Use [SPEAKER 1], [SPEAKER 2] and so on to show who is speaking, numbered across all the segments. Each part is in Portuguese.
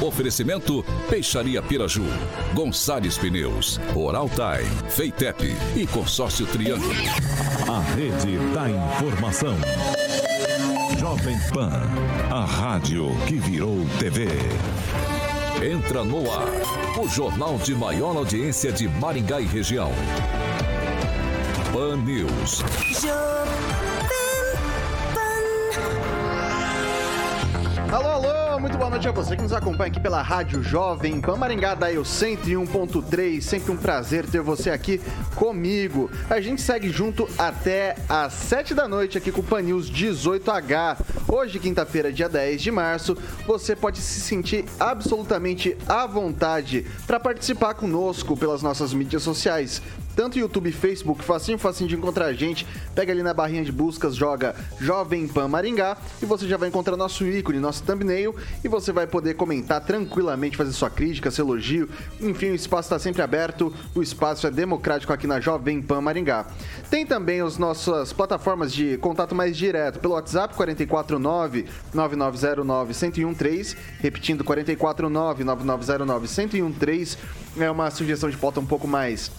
[SPEAKER 1] Oferecimento Peixaria Piraju, Gonçalves Pneus, Oral Time, Feitep e Consórcio Triângulo.
[SPEAKER 2] A rede da informação. Jovem Pan, a rádio que virou TV.
[SPEAKER 1] Entra no ar, o jornal de maior audiência de Maringá e região. Pan News.
[SPEAKER 3] Alô, boa noite a você que nos acompanha aqui pela Rádio Jovem Pan Maringá, daí o 101.3. Sempre um prazer ter você aqui comigo. A gente segue junto até às 7 da noite aqui com o Pan News 18H. Hoje, quinta-feira, dia 10 de março, você pode se sentir absolutamente à vontade para participar conosco pelas nossas mídias sociais tanto YouTube Facebook, facinho, facinho de encontrar a gente. Pega ali na barrinha de buscas, joga Jovem Pan Maringá e você já vai encontrar nosso ícone, nosso thumbnail e você vai poder comentar tranquilamente, fazer sua crítica, seu elogio. Enfim, o espaço está sempre aberto, o espaço é democrático aqui na Jovem Pan Maringá. Tem também as nossas plataformas de contato mais direto pelo WhatsApp 449 9909 1013, repetindo 449 9909 1013. É uma sugestão de pauta um pouco mais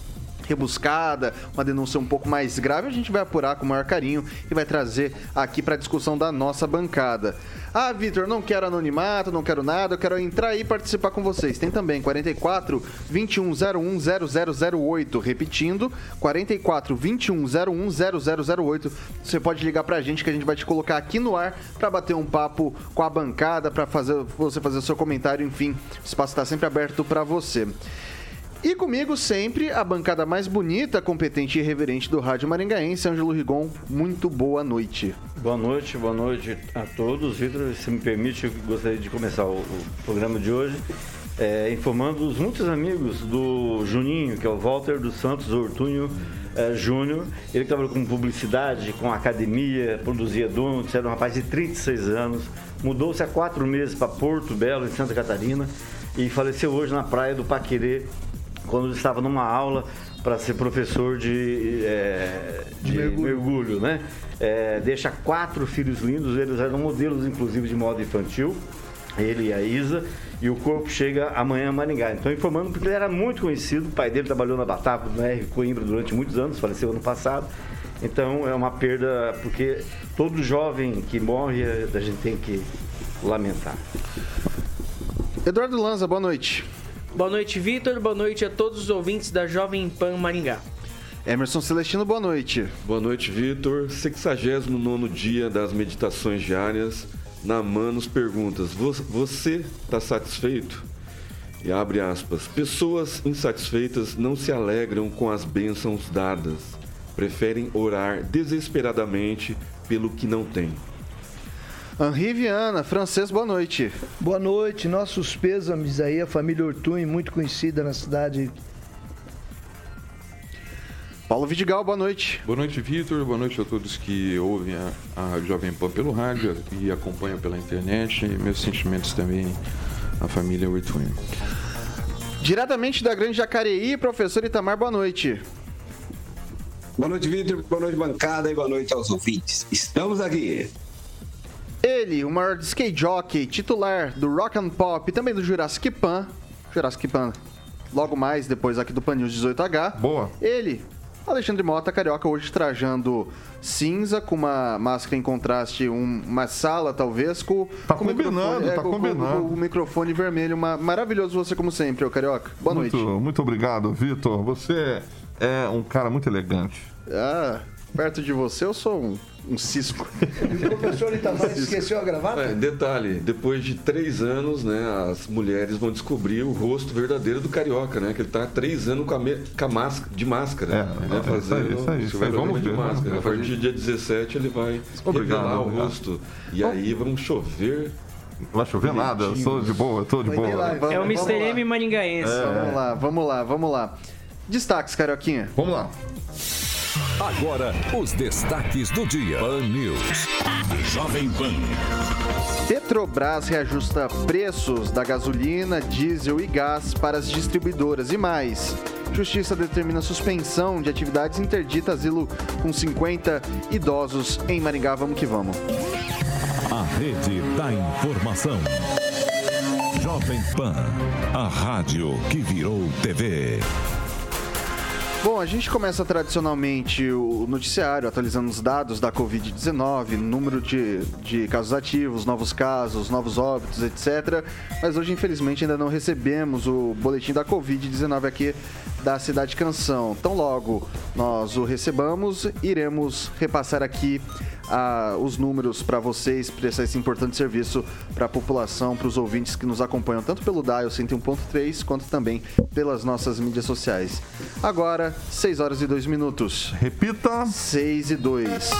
[SPEAKER 3] rebuscada, uma denúncia um pouco mais grave, a gente vai apurar com o maior carinho e vai trazer aqui para discussão da nossa bancada. Ah, Vitor, não quero anonimato, não quero nada, eu quero entrar e participar com vocês. Tem também 44 2101 0008, repetindo, 44 2101 0008. Você pode ligar pra gente que a gente vai te colocar aqui no ar para bater um papo com a bancada, para fazer você fazer o seu comentário, enfim, o espaço está sempre aberto para você. E comigo sempre a bancada mais bonita, competente e reverente do Rádio Maringaense, Ângelo Rigon. Muito boa noite.
[SPEAKER 4] Boa noite, boa noite a todos. Vitor, se me permite, eu gostaria de começar o, o programa de hoje é, informando os muitos amigos do Juninho, que é o Walter dos Santos Ortunho é, Júnior. Ele trabalhou com publicidade, com academia, produzia donuts, era um rapaz de 36 anos, mudou-se há quatro meses para Porto Belo, em Santa Catarina, e faleceu hoje na praia do Paquerê, quando estava numa aula para ser professor de, é, de, de mergulho. mergulho. né? É, deixa quatro filhos lindos, eles eram modelos, inclusive, de moda infantil, ele e a Isa, e o corpo chega amanhã a Maringá. Então, informando, porque ele era muito conhecido, o pai dele trabalhou na Batata, na R Coimbra, durante muitos anos, faleceu ano passado. Então, é uma perda, porque todo jovem que morre, a gente tem que lamentar.
[SPEAKER 3] Eduardo Lanza, boa noite.
[SPEAKER 5] Boa noite, Vitor. Boa noite a todos os ouvintes da Jovem Pan Maringá.
[SPEAKER 3] Emerson Celestino, boa noite.
[SPEAKER 6] Boa noite, Vitor. 69 dia das meditações diárias. Naman nos perguntas: Você está satisfeito? E abre aspas: Pessoas insatisfeitas não se alegram com as bênçãos dadas, preferem orar desesperadamente pelo que não têm.
[SPEAKER 3] Henri Viana, francês, boa noite.
[SPEAKER 7] Boa noite, nossos pêsames aí, a família Ortun, muito conhecida na cidade.
[SPEAKER 3] Paulo Vidigal, boa noite.
[SPEAKER 8] Boa noite, Vitor. Boa noite a todos que ouvem a, a Jovem Pan pelo rádio e acompanham pela internet. E meus sentimentos também à família Ortun.
[SPEAKER 3] Diretamente da Grande Jacareí, professor Itamar, boa noite.
[SPEAKER 9] Boa noite, Vitor. Boa noite, bancada e boa noite aos ouvintes. Estamos aqui.
[SPEAKER 3] Ele, o maior skate jockey, titular do Rock and Pop e também do Jurassic Pan. Jurassic Pan, logo mais, depois aqui do Pan News 18H.
[SPEAKER 8] Boa.
[SPEAKER 3] Ele, Alexandre Mota, carioca, hoje trajando cinza, com uma máscara em contraste, um, uma sala talvez, com,
[SPEAKER 8] tá
[SPEAKER 3] com
[SPEAKER 8] combinando,
[SPEAKER 3] é,
[SPEAKER 8] tá
[SPEAKER 3] com,
[SPEAKER 8] combinando.
[SPEAKER 3] Com, o microfone vermelho. Uma, maravilhoso você, como sempre, ô carioca. Boa
[SPEAKER 8] muito,
[SPEAKER 3] noite.
[SPEAKER 8] Muito obrigado, Vitor. Você é um cara muito elegante.
[SPEAKER 3] Ah, perto de você eu sou um um cisco.
[SPEAKER 7] E o professor Itamar esqueceu a gravata?
[SPEAKER 6] É, detalhe, depois de três anos, né, as mulheres vão descobrir o rosto verdadeiro do carioca, né? Que ele está há três anos com a, me, com a máscara, de máscara.
[SPEAKER 8] É,
[SPEAKER 6] né,
[SPEAKER 8] fazendo, isso aí, isso aí. Vamos
[SPEAKER 6] de
[SPEAKER 8] ver,
[SPEAKER 6] máscara.
[SPEAKER 8] Vamos
[SPEAKER 6] a partir do dia 17 ele vai
[SPEAKER 8] obrigado,
[SPEAKER 6] revelar
[SPEAKER 8] obrigado.
[SPEAKER 6] o rosto. E aí vamos chover
[SPEAKER 8] não vai chover nada, eu sou de boa, eu tô de boa.
[SPEAKER 5] Lá, vamos, é o Mr. M Maringaense.
[SPEAKER 3] É. Vamos lá, vamos lá, vamos lá. Destaques, Carioquinha.
[SPEAKER 8] Vamos lá.
[SPEAKER 1] Agora, os destaques do dia. Pan News.
[SPEAKER 2] Jovem Pan.
[SPEAKER 3] Petrobras reajusta preços da gasolina, diesel e gás para as distribuidoras e mais. Justiça determina suspensão de atividades interdita asilo com 50 idosos em Maringá. Vamos que vamos.
[SPEAKER 2] A rede da informação. Jovem Pan, a rádio que virou TV.
[SPEAKER 3] Bom, a gente começa tradicionalmente o noticiário atualizando os dados da Covid-19, número de, de casos ativos, novos casos, novos óbitos, etc. Mas hoje, infelizmente, ainda não recebemos o boletim da Covid-19 aqui da Cidade Canção. Tão logo nós o recebamos, iremos repassar aqui ah, os números para vocês prestar esse importante serviço para a população, para os ouvintes que nos acompanham tanto pelo Dial 101.3 quanto também pelas nossas mídias sociais. Agora, 6 horas e 2 minutos.
[SPEAKER 10] Repita.
[SPEAKER 3] 6 e 2.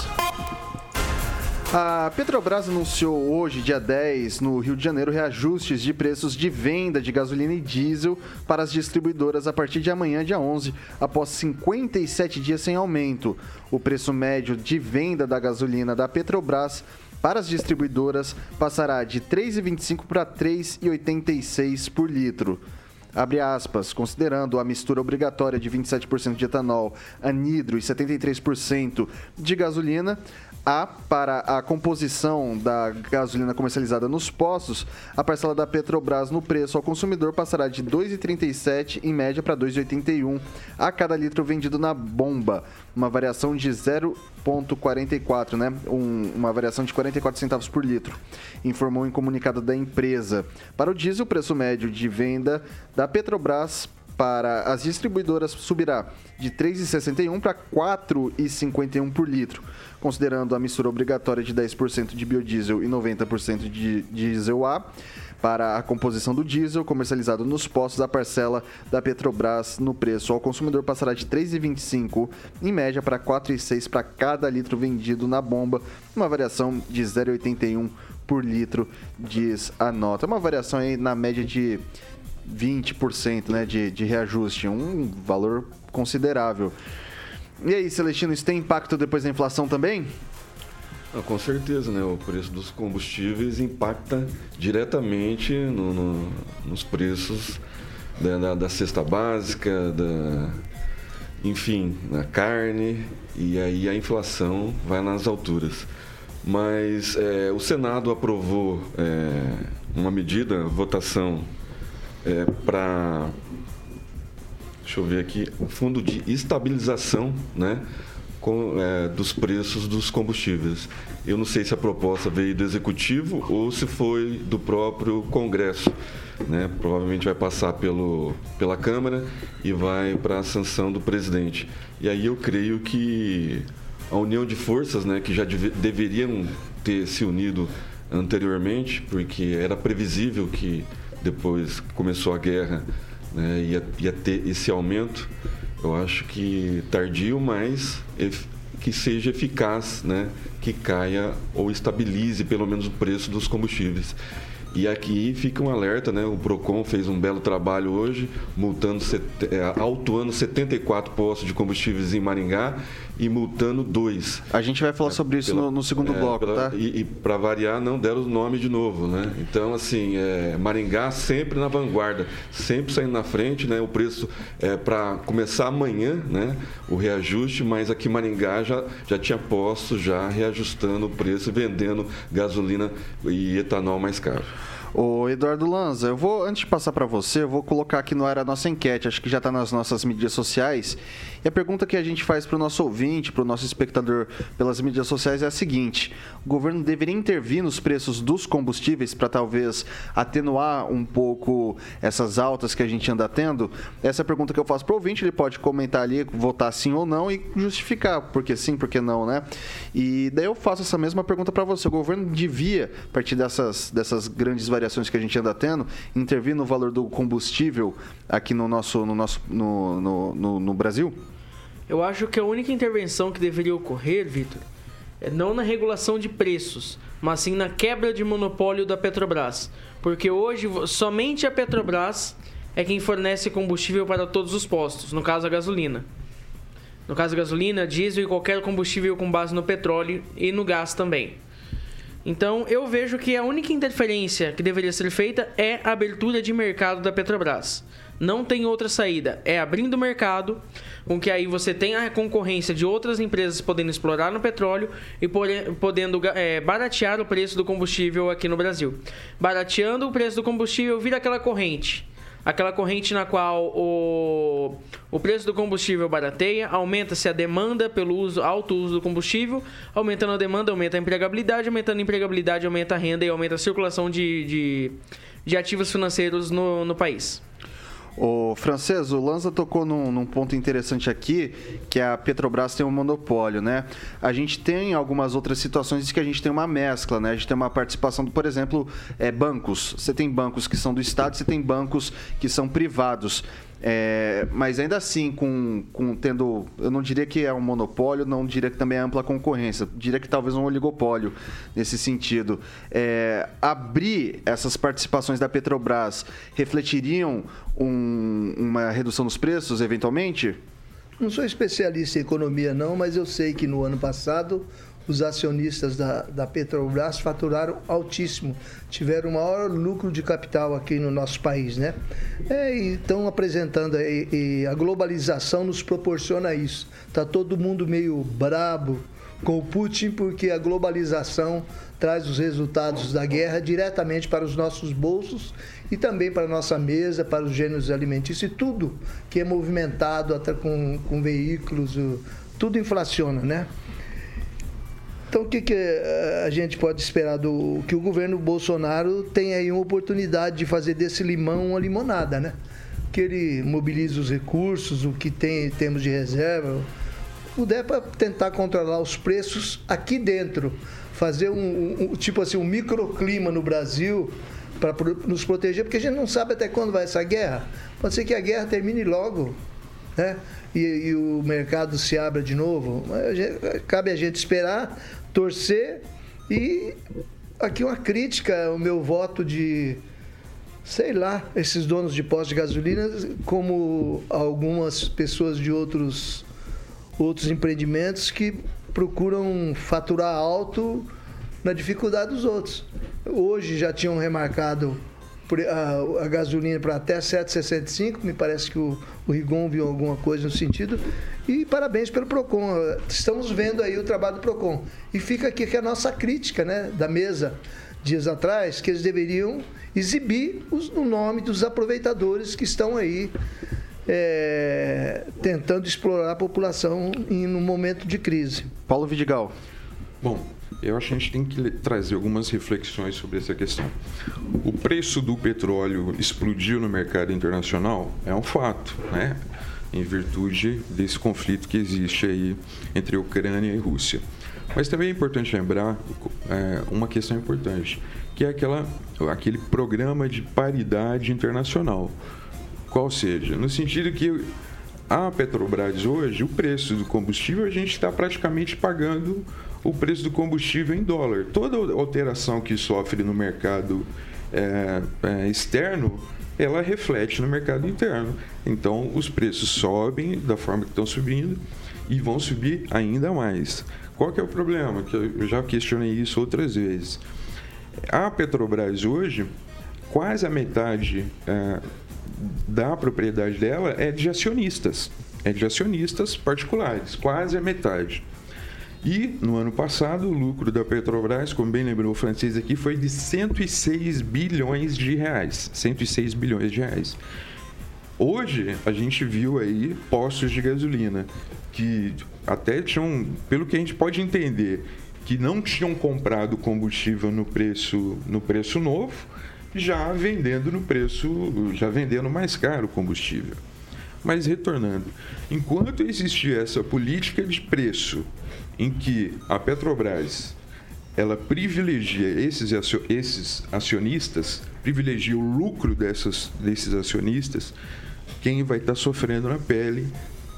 [SPEAKER 3] A Petrobras anunciou hoje, dia 10, no Rio de Janeiro, reajustes de preços de venda de gasolina e diesel para as distribuidoras a partir de amanhã, dia 11, após 57 dias sem aumento. O preço médio de venda da gasolina da Petrobras para as distribuidoras passará de R$ 3,25 para R$ 3,86 por litro abre aspas, considerando a mistura obrigatória de 27% de etanol, anidro e 73% de gasolina, a para a composição da gasolina comercializada nos postos, a parcela da Petrobras no preço ao consumidor passará de 2,37 em média para 2,81 a cada litro vendido na bomba, uma variação de 0,44, né? Um, uma variação de 44 centavos por litro, informou em comunicado da empresa. Para o diesel, o preço médio de venda da Petrobras para as distribuidoras subirá de 3,61 para 4,51 por litro, considerando a mistura obrigatória de 10% de biodiesel e 90% de diesel A. Para a composição do diesel comercializado nos postos, a parcela da Petrobras no preço ao consumidor passará de 3,25 em média para 4,6 para cada litro vendido na bomba, uma variação de 0,81 por litro, diz a nota. Uma variação aí na média de 20% né, de, de reajuste, um valor considerável. E aí, Celestino, isso tem impacto depois da inflação também?
[SPEAKER 6] Ah, com certeza, né? O preço dos combustíveis impacta diretamente no, no, nos preços da, da, da, cesta básica, da, enfim, na carne, e aí a inflação vai nas alturas. Mas é, o Senado aprovou é, uma medida, votação é, para deixa eu ver aqui, o fundo de estabilização, né, com, é, dos preços dos combustíveis. Eu não sei se a proposta veio do executivo ou se foi do próprio Congresso, né? Provavelmente vai passar pelo, pela Câmara e vai para a sanção do presidente. E aí eu creio que a união de forças, né, que já deve, deveriam ter se unido anteriormente, porque era previsível que depois começou a guerra, né, ia, ia ter esse aumento. Eu acho que tardio, mas que seja eficaz, né, que caia ou estabilize pelo menos o preço dos combustíveis. E aqui fica um alerta, né? O Procon fez um belo trabalho hoje, multando, é, autuando 74 postos de combustíveis em Maringá e multando dois.
[SPEAKER 3] A gente vai falar sobre isso pela, no, no, segundo é, bloco,
[SPEAKER 6] pela,
[SPEAKER 3] tá?
[SPEAKER 6] E, e para variar, não deram o nome de novo, né? Então, assim, é, Maringá sempre na vanguarda, sempre saindo na frente, né? O preço é para começar amanhã, né? O reajuste, mas aqui Maringá já, já tinha postos já reajustando o preço e vendendo gasolina e etanol mais caro.
[SPEAKER 3] O Eduardo Lanza, eu vou, antes de passar para você, eu vou colocar aqui no ar a nossa enquete, acho que já está nas nossas mídias sociais. E a pergunta que a gente faz para o nosso ouvinte, para o nosso espectador pelas mídias sociais é a seguinte: o governo deveria intervir nos preços dos combustíveis para talvez atenuar um pouco essas altas que a gente anda tendo? Essa é a pergunta que eu faço para o ouvinte, ele pode comentar ali, votar sim ou não e justificar porque sim, porque não, né? E daí eu faço essa mesma pergunta para você: o governo devia, a partir dessas, dessas grandes variações que a gente anda tendo, intervir no valor do combustível aqui no nosso, no nosso no, no, no, no Brasil?
[SPEAKER 5] Eu acho que a única intervenção que deveria ocorrer, Vitor, é não na regulação de preços, mas sim na quebra de monopólio da Petrobras. Porque hoje somente a Petrobras é quem fornece combustível para todos os postos, no caso a gasolina. No caso a gasolina, diesel e qualquer combustível com base no petróleo e no gás também. Então eu vejo que a única interferência que deveria ser feita é a abertura de mercado da Petrobras. Não tem outra saída. É abrindo o mercado, com que aí você tenha a concorrência de outras empresas podendo explorar no petróleo e podendo é, baratear o preço do combustível aqui no Brasil. Barateando o preço do combustível, vira aquela corrente aquela corrente na qual o, o preço do combustível barateia, aumenta-se a demanda pelo uso, alto uso do combustível, aumentando a demanda, aumenta a empregabilidade, aumentando a empregabilidade, aumenta a renda e aumenta a circulação de, de, de ativos financeiros no, no país.
[SPEAKER 3] O francês, o Lanza tocou num, num, ponto interessante aqui, que a Petrobras tem um monopólio, né? A gente tem algumas outras situações que a gente tem uma mescla, né? A gente tem uma participação, por exemplo, é, bancos. Você tem bancos que são do Estado, você tem bancos que são privados. É, mas ainda assim, com, com tendo. Eu não diria que é um monopólio, não diria que também é ampla concorrência. Diria que talvez um oligopólio nesse sentido. É, abrir essas participações da Petrobras refletiriam um, uma redução dos preços, eventualmente?
[SPEAKER 7] Não sou especialista em economia, não, mas eu sei que no ano passado os acionistas da, da Petrobras faturaram altíssimo, tiveram o maior lucro de capital aqui no nosso país, né? É, e estão apresentando, e, e a globalização nos proporciona isso. Tá todo mundo meio brabo com o Putin porque a globalização traz os resultados da guerra diretamente para os nossos bolsos e também para a nossa mesa, para os gêneros alimentícios e tudo que é movimentado até com, com veículos, tudo inflaciona, né? Então, o que, que eh, a gente pode esperar do que o governo Bolsonaro tem aí uma oportunidade de fazer desse limão uma limonada, né? Que ele mobilize os recursos, o que tem em termos de reserva, puder para tentar controlar os preços aqui dentro, fazer um, um tipo assim um microclima no Brasil para nos proteger, porque a gente não sabe até quando vai essa guerra. Pode ser que a guerra termine logo, né? E, e o mercado se abra de novo. Cabe a gente esperar torcer e aqui uma crítica, o meu voto de sei lá, esses donos de postos de gasolina, como algumas pessoas de outros outros empreendimentos que procuram faturar alto na dificuldade dos outros. Hoje já tinham remarcado a, a gasolina para até 7,65, me parece que o, o Rigon viu alguma coisa no sentido. E parabéns pelo PROCON. Estamos vendo aí o trabalho do PROCON. E fica aqui que a nossa crítica né, da mesa dias atrás, que eles deveriam exibir os, o nome dos aproveitadores que estão aí é, tentando explorar a população em um momento de crise.
[SPEAKER 3] Paulo Vidigal.
[SPEAKER 8] Bom, eu acho que a gente tem que trazer algumas reflexões sobre essa questão. O preço do petróleo explodiu no mercado internacional é um fato, né? Em virtude desse conflito que existe aí entre Ucrânia e Rússia. Mas também é importante lembrar é, uma questão importante, que é aquela, aquele programa de paridade internacional. Qual seja, no sentido que a Petrobras hoje, o preço do combustível, a gente está praticamente pagando o preço do combustível em dólar. Toda alteração que sofre no mercado é, é, externo, ela reflete no mercado interno. Então, os preços sobem da forma que estão subindo e vão subir ainda mais. Qual que é o problema? Que eu já questionei isso outras vezes. A Petrobras hoje, quase a metade é, da propriedade dela é de acionistas, é de acionistas particulares, quase a metade. E no ano passado, o lucro da Petrobras, como bem lembrou o francês aqui, foi de 106 bilhões de reais. 106 bilhões de reais. Hoje, a gente viu aí postos de gasolina que até tinham, pelo que a gente pode entender, que não tinham comprado combustível no preço, no preço novo, já vendendo no preço, já vendendo mais caro o combustível. Mas retornando, enquanto existir essa política de preço em que a Petrobras ela privilegia esses, esses acionistas, privilegia o lucro dessas, desses acionistas, quem vai estar sofrendo na pele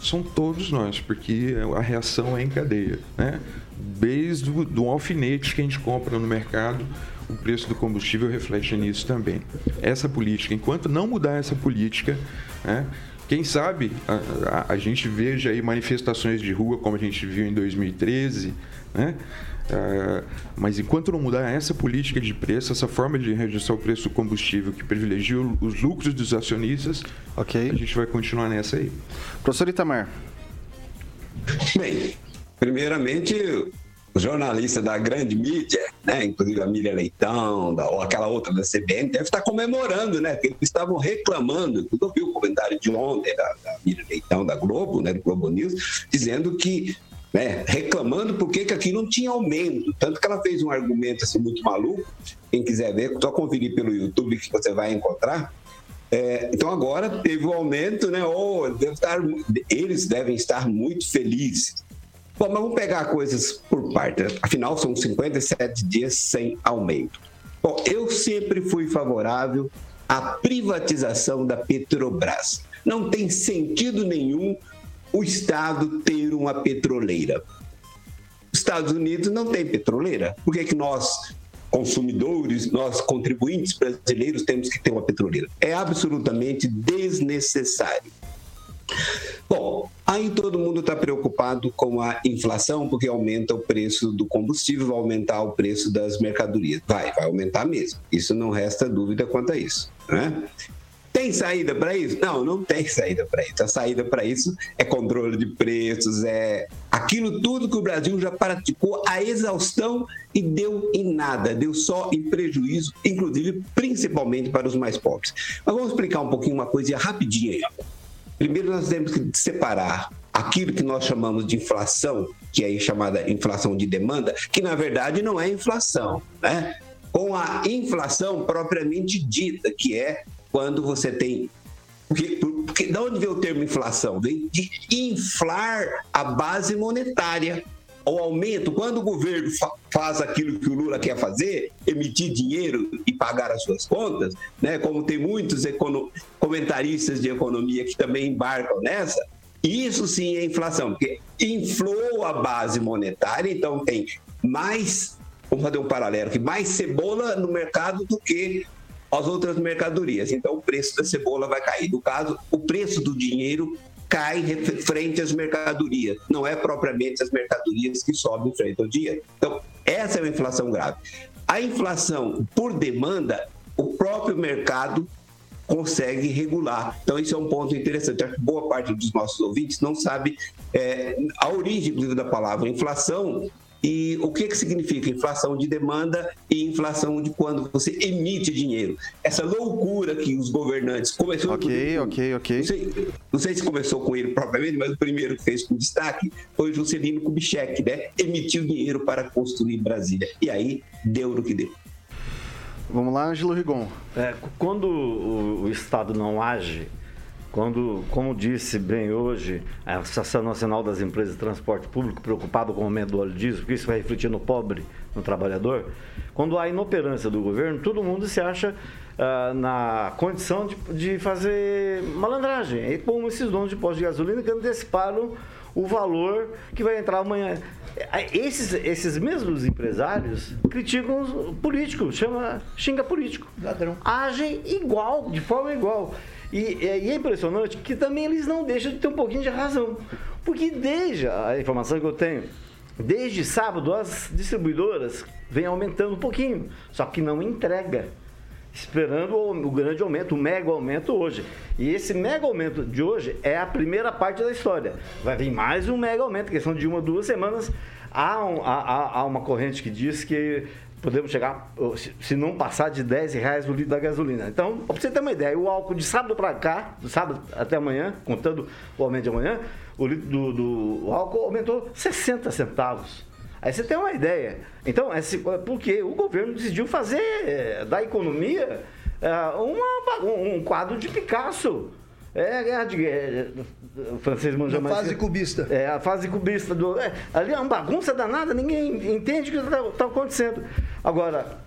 [SPEAKER 8] são todos nós, porque a reação é em cadeia. Né? Desde o do alfinete que a gente compra no mercado, o preço do combustível reflete nisso também. Essa política, enquanto não mudar essa política, né, quem sabe a, a, a, gente veja aí manifestações de rua como a gente viu em 2013, né? É, mas enquanto não mudar essa política de preço, essa forma de reajustar o preço do combustível que privilegia os lucros dos acionistas,
[SPEAKER 3] Ok.
[SPEAKER 8] a gente vai continuar nessa aí.
[SPEAKER 3] Professor Itamar.
[SPEAKER 9] Bem, primeiramente, jornalista da grande mídia, né, inclusive a Miriam Leitão, da, ou aquela outra da CBN, deve estar comemorando, né? Porque eles estavam reclamando. Eu vi o comentário de ontem da, da Miriam Leitão, da Globo, né, do Globo News, dizendo que. Né, reclamando porque que aqui não tinha aumento. Tanto que ela fez um argumento assim, muito maluco. Quem quiser ver, só conferir pelo YouTube que você vai encontrar. É, então agora teve o aumento, né? Oh, deve estar- eles devem estar muito felizes. Bom, mas vamos pegar coisas por parte. né? Afinal, são 57 dias sem aumento. Bom, eu sempre fui favorável à privatização da Petrobras. Não tem sentido nenhum o Estado ter uma petroleira. Os Estados Unidos não tem petroleira. Por que, que nós, consumidores, nós contribuintes brasileiros, temos que ter uma petroleira? É absolutamente desnecessário. Bom, aí todo mundo está preocupado com a inflação, porque aumenta o preço do combustível, vai aumentar o preço das mercadorias. Vai, vai aumentar mesmo. Isso não resta dúvida quanto a isso. Né? Tem saída para isso? Não, não tem saída para isso. A saída para isso é controle de preços, é aquilo tudo que o Brasil já praticou a exaustão e deu em nada, deu só em prejuízo, inclusive principalmente para os mais pobres. Mas vamos explicar um pouquinho uma coisa rapidinho aí. Primeiro, nós temos que separar aquilo que nós chamamos de inflação, que é chamada inflação de demanda, que na verdade não é inflação, né? Com a inflação propriamente dita, que é quando você tem. Porque, porque, de onde vem o termo inflação? Vem de inflar a base monetária. O aumento, quando o governo fa- faz aquilo que o Lula quer fazer, emitir dinheiro e pagar as suas contas, né? como tem muitos comentaristas de economia que também embarcam nessa, isso sim é inflação, porque inflou a base monetária, então tem mais, vamos fazer um paralelo, que mais cebola no mercado do que as outras mercadorias. Então o preço da cebola vai cair. No caso, o preço do dinheiro cai re- frente às mercadorias. Não é propriamente as mercadorias que sobem frente ao dinheiro. Então, essa é uma inflação grave. A inflação por demanda, o próprio mercado consegue regular. Então, isso é um ponto interessante. Acho que boa parte dos nossos ouvintes não sabe é, a origem inclusive, da palavra inflação e o que, que significa inflação de demanda e inflação de quando você emite dinheiro. Essa loucura que os governantes começou
[SPEAKER 3] Ok, ok, ok.
[SPEAKER 9] não sei, não sei se começou com ele propriamente, mas o primeiro que fez com destaque foi o Juscelino Kubitschek, né? Emitiu dinheiro para construir Brasília. E aí deu no que deu.
[SPEAKER 3] Vamos lá, Ângelo Rigon.
[SPEAKER 4] É, quando o, o Estado não age, quando, como disse bem hoje, a Associação Nacional das Empresas de Transporte Público, preocupado com o aumento do óleo diesel, porque isso vai refletir no pobre, no trabalhador, quando há inoperância do governo, todo mundo se acha ah, na condição de, de fazer malandragem. E como esses donos de postos de gasolina que anteciparam o valor que vai entrar amanhã. Esses, esses mesmos empresários criticam os políticos, chama, xinga político.
[SPEAKER 7] Ladrão.
[SPEAKER 4] Agem igual, de forma igual. E, é- e é impressionante que também eles não deixam de ter um pouquinho de razão. Porque desde a informação que eu tenho, desde sábado as distribuidoras vêm aumentando um pouquinho, só que não entrega esperando o, o grande aumento, o mega aumento hoje. E esse mega aumento de hoje é a primeira parte da história. Vai vir mais um mega aumento, questão de uma, duas semanas. Há, um- há- há- há uma corrente que diz que podemos chegar, se- não passar de 10 reais o litro da gasolina. Então, para você ter uma ideia, o álcool de sábado para cá, do sábado até amanhã, contando o aumento de amanhã, o litro do, do álcool aumentou 60 centavos. Aí você tem uma ideia. Então, esse, porque o governo decidiu fazer eh, da economia uma um, um quadro de Picasso. É a guerra de guerra. O francês manja
[SPEAKER 7] Na
[SPEAKER 4] mais.
[SPEAKER 7] fase cubista.
[SPEAKER 4] É, a fase cubista do. é, ali é uma bagunça danada, ninguém entende o que está acontecendo. Agora,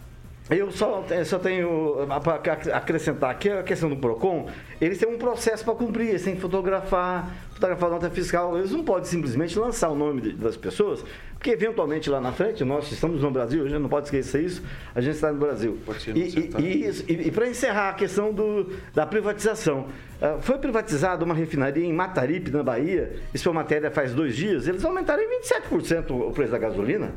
[SPEAKER 4] eu só, eu só tenho para acrescentar aqui a questão do PROCON. Eles têm um processo para cumprir, eles têm que fotografar, fotografar a nota fiscal. Eles não podem simplesmente lançar o nome de- das pessoas, porque eventualmente lá na frente, nós estamos no Brasil, a gente não pode esquecer isso, a gente está no Brasil.
[SPEAKER 8] Pode ser
[SPEAKER 4] E-
[SPEAKER 8] inocentado.
[SPEAKER 4] e, isso, e, para encerrar a questão do, da privatização, ah, foi privatizada uma refinaria em Mataripe, na Bahia, isso foi matéria faz dois dias, eles aumentaram em 27% o preço da gasolina.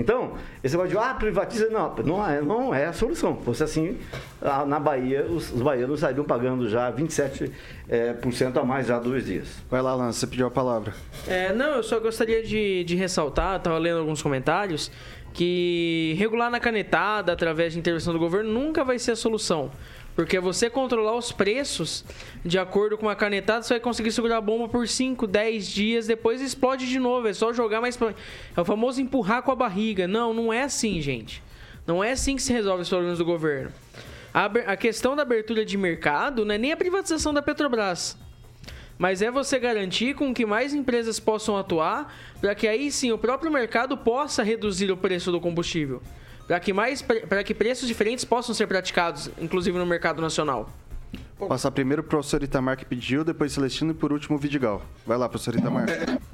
[SPEAKER 4] Então, esse negócio de, ah, privatiza, não, não é, não é a solução. Fosse assim, ah, na Bahia, os, os baianos estariam pagando já 27% é, por cento a mais já há dois dias.
[SPEAKER 3] Vai lá, Lance, você pediu a palavra.
[SPEAKER 5] É, não, eu só gostaria de, de ressaltar, estava lendo alguns comentários, que regular na canetada, através de intervenção do governo, nunca vai ser a solução. Porque você controlar os preços de acordo com a canetada, você vai conseguir segurar a bomba por 5, 10 dias, depois explode de novo. É só jogar mais. É o famoso empurrar com a barriga. Não, não é assim, gente. Não é assim que se resolve os problemas do governo. A, a questão da abertura de mercado não é nem a privatização da Petrobras. Mas é você garantir com que mais empresas possam atuar, para que aí sim o próprio mercado possa reduzir o preço do combustível. Para que, mais, para que preços diferentes possam ser praticados, inclusive no mercado nacional.
[SPEAKER 3] Vou passar primeiro pro professor Itamar que pediu, depois Celestino e por último o Vidigal. Vai lá, professor Itamar.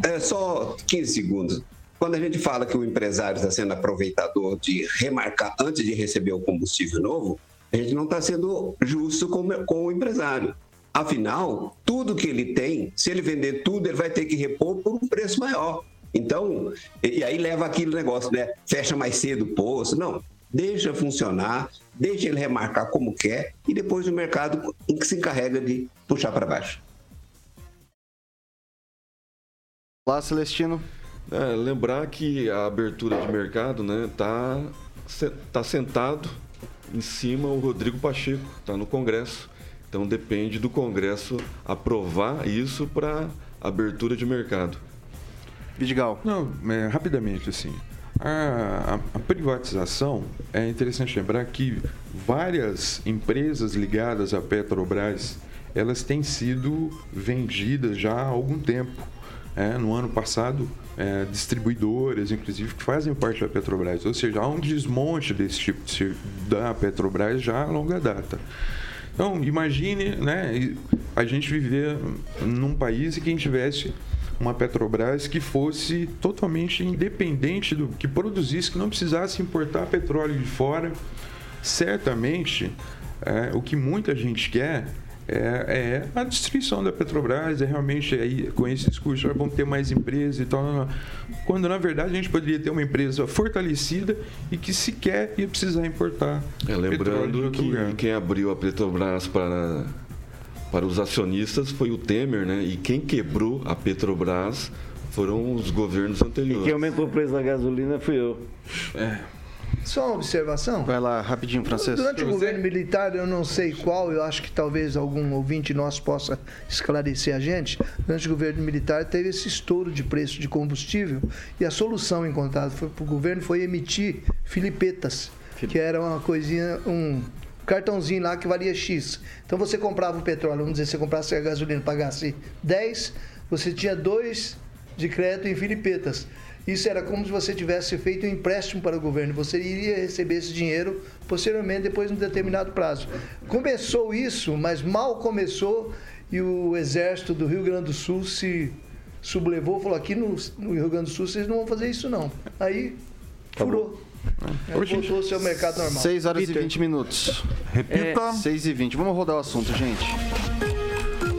[SPEAKER 9] É só 15 segundos. Quando a gente fala que o empresário está sendo aproveitador de remarcar antes de receber o combustível novo, a gente não está sendo justo com, o- com o empresário. Afinal, tudo que ele tem, se ele vender tudo, ele vai ter que repor por um preço maior. Então, e e aí leva aquele negócio, né? Fecha mais cedo o poço. Não, deixa funcionar, deixa ele remarcar como quer e depois o mercado se encarrega de puxar para baixo.
[SPEAKER 3] Lá, Celestino.
[SPEAKER 6] É, lembrar que a abertura de mercado né, tá, tá sentado em cima o Rodrigo Pacheco, está no Congresso. Então depende do Congresso aprovar isso para abertura de mercado.
[SPEAKER 3] Vidigal.
[SPEAKER 8] Não, é, rapidamente assim. A, a- privatização é interessante lembrar que várias empresas ligadas à Petrobras elas têm sido vendidas já há algum tempo. É, no ano passado, é, distribuidoras, inclusive, que fazem parte da Petrobras. Ou seja, há um desmonte desse tipo de da Petrobras já a longa data. Então, imagine né, a gente viver num país em que a gente tivesse uma Petrobras que fosse totalmente independente do que produzisse, que não precisasse importar petróleo de fora. Certamente, é, o que muita gente quer é, é a destruição da Petrobras, é realmente aí, com esse discurso, "Ah, vão ter mais empresas e tal. não, não." Quando na verdade a gente poderia ter uma empresa fortalecida e que sequer ia precisar importar
[SPEAKER 6] É,
[SPEAKER 8] petróleo de
[SPEAKER 6] lembrando que
[SPEAKER 8] lugar.
[SPEAKER 6] quem abriu a Petrobras para, para os acionistas foi o Temer, né? E quem quebrou a Petrobras foram os governos
[SPEAKER 4] E
[SPEAKER 6] anteriores.
[SPEAKER 4] quem aumentou o preço da gasolina fui eu.
[SPEAKER 7] Só uma observação.
[SPEAKER 3] Vai lá, rapidinho, francês.
[SPEAKER 7] Durante o governo militar, eu não sei qual, eu acho que talvez algum ouvinte nosso possa esclarecer a gente. Durante o governo militar teve esse estouro de preço de combustível e a solução encontrada para o governo foi emitir filipetas, que era uma coisinha, um cartãozinho lá que valia X. Então você comprava o petróleo, vamos dizer, você comprasse a gasolina, pagasse 10, você tinha 2 de crédito em filipetas. Isso era como se você tivesse feito um empréstimo para o governo. Você iria receber esse dinheiro posteriormente, depois de um determinado prazo. Começou isso, mas mal começou e o exército do Rio Grande do Sul se sublevou, falou aqui no, no Rio Grande do Sul vocês não vão fazer isso não. Aí furou. Aí voltou-se ao mercado normal.
[SPEAKER 3] 6 horas
[SPEAKER 5] Vitor.
[SPEAKER 3] e 20 minutos.
[SPEAKER 2] Repita.
[SPEAKER 3] 6 e 20. Vamos rodar o assunto, gente.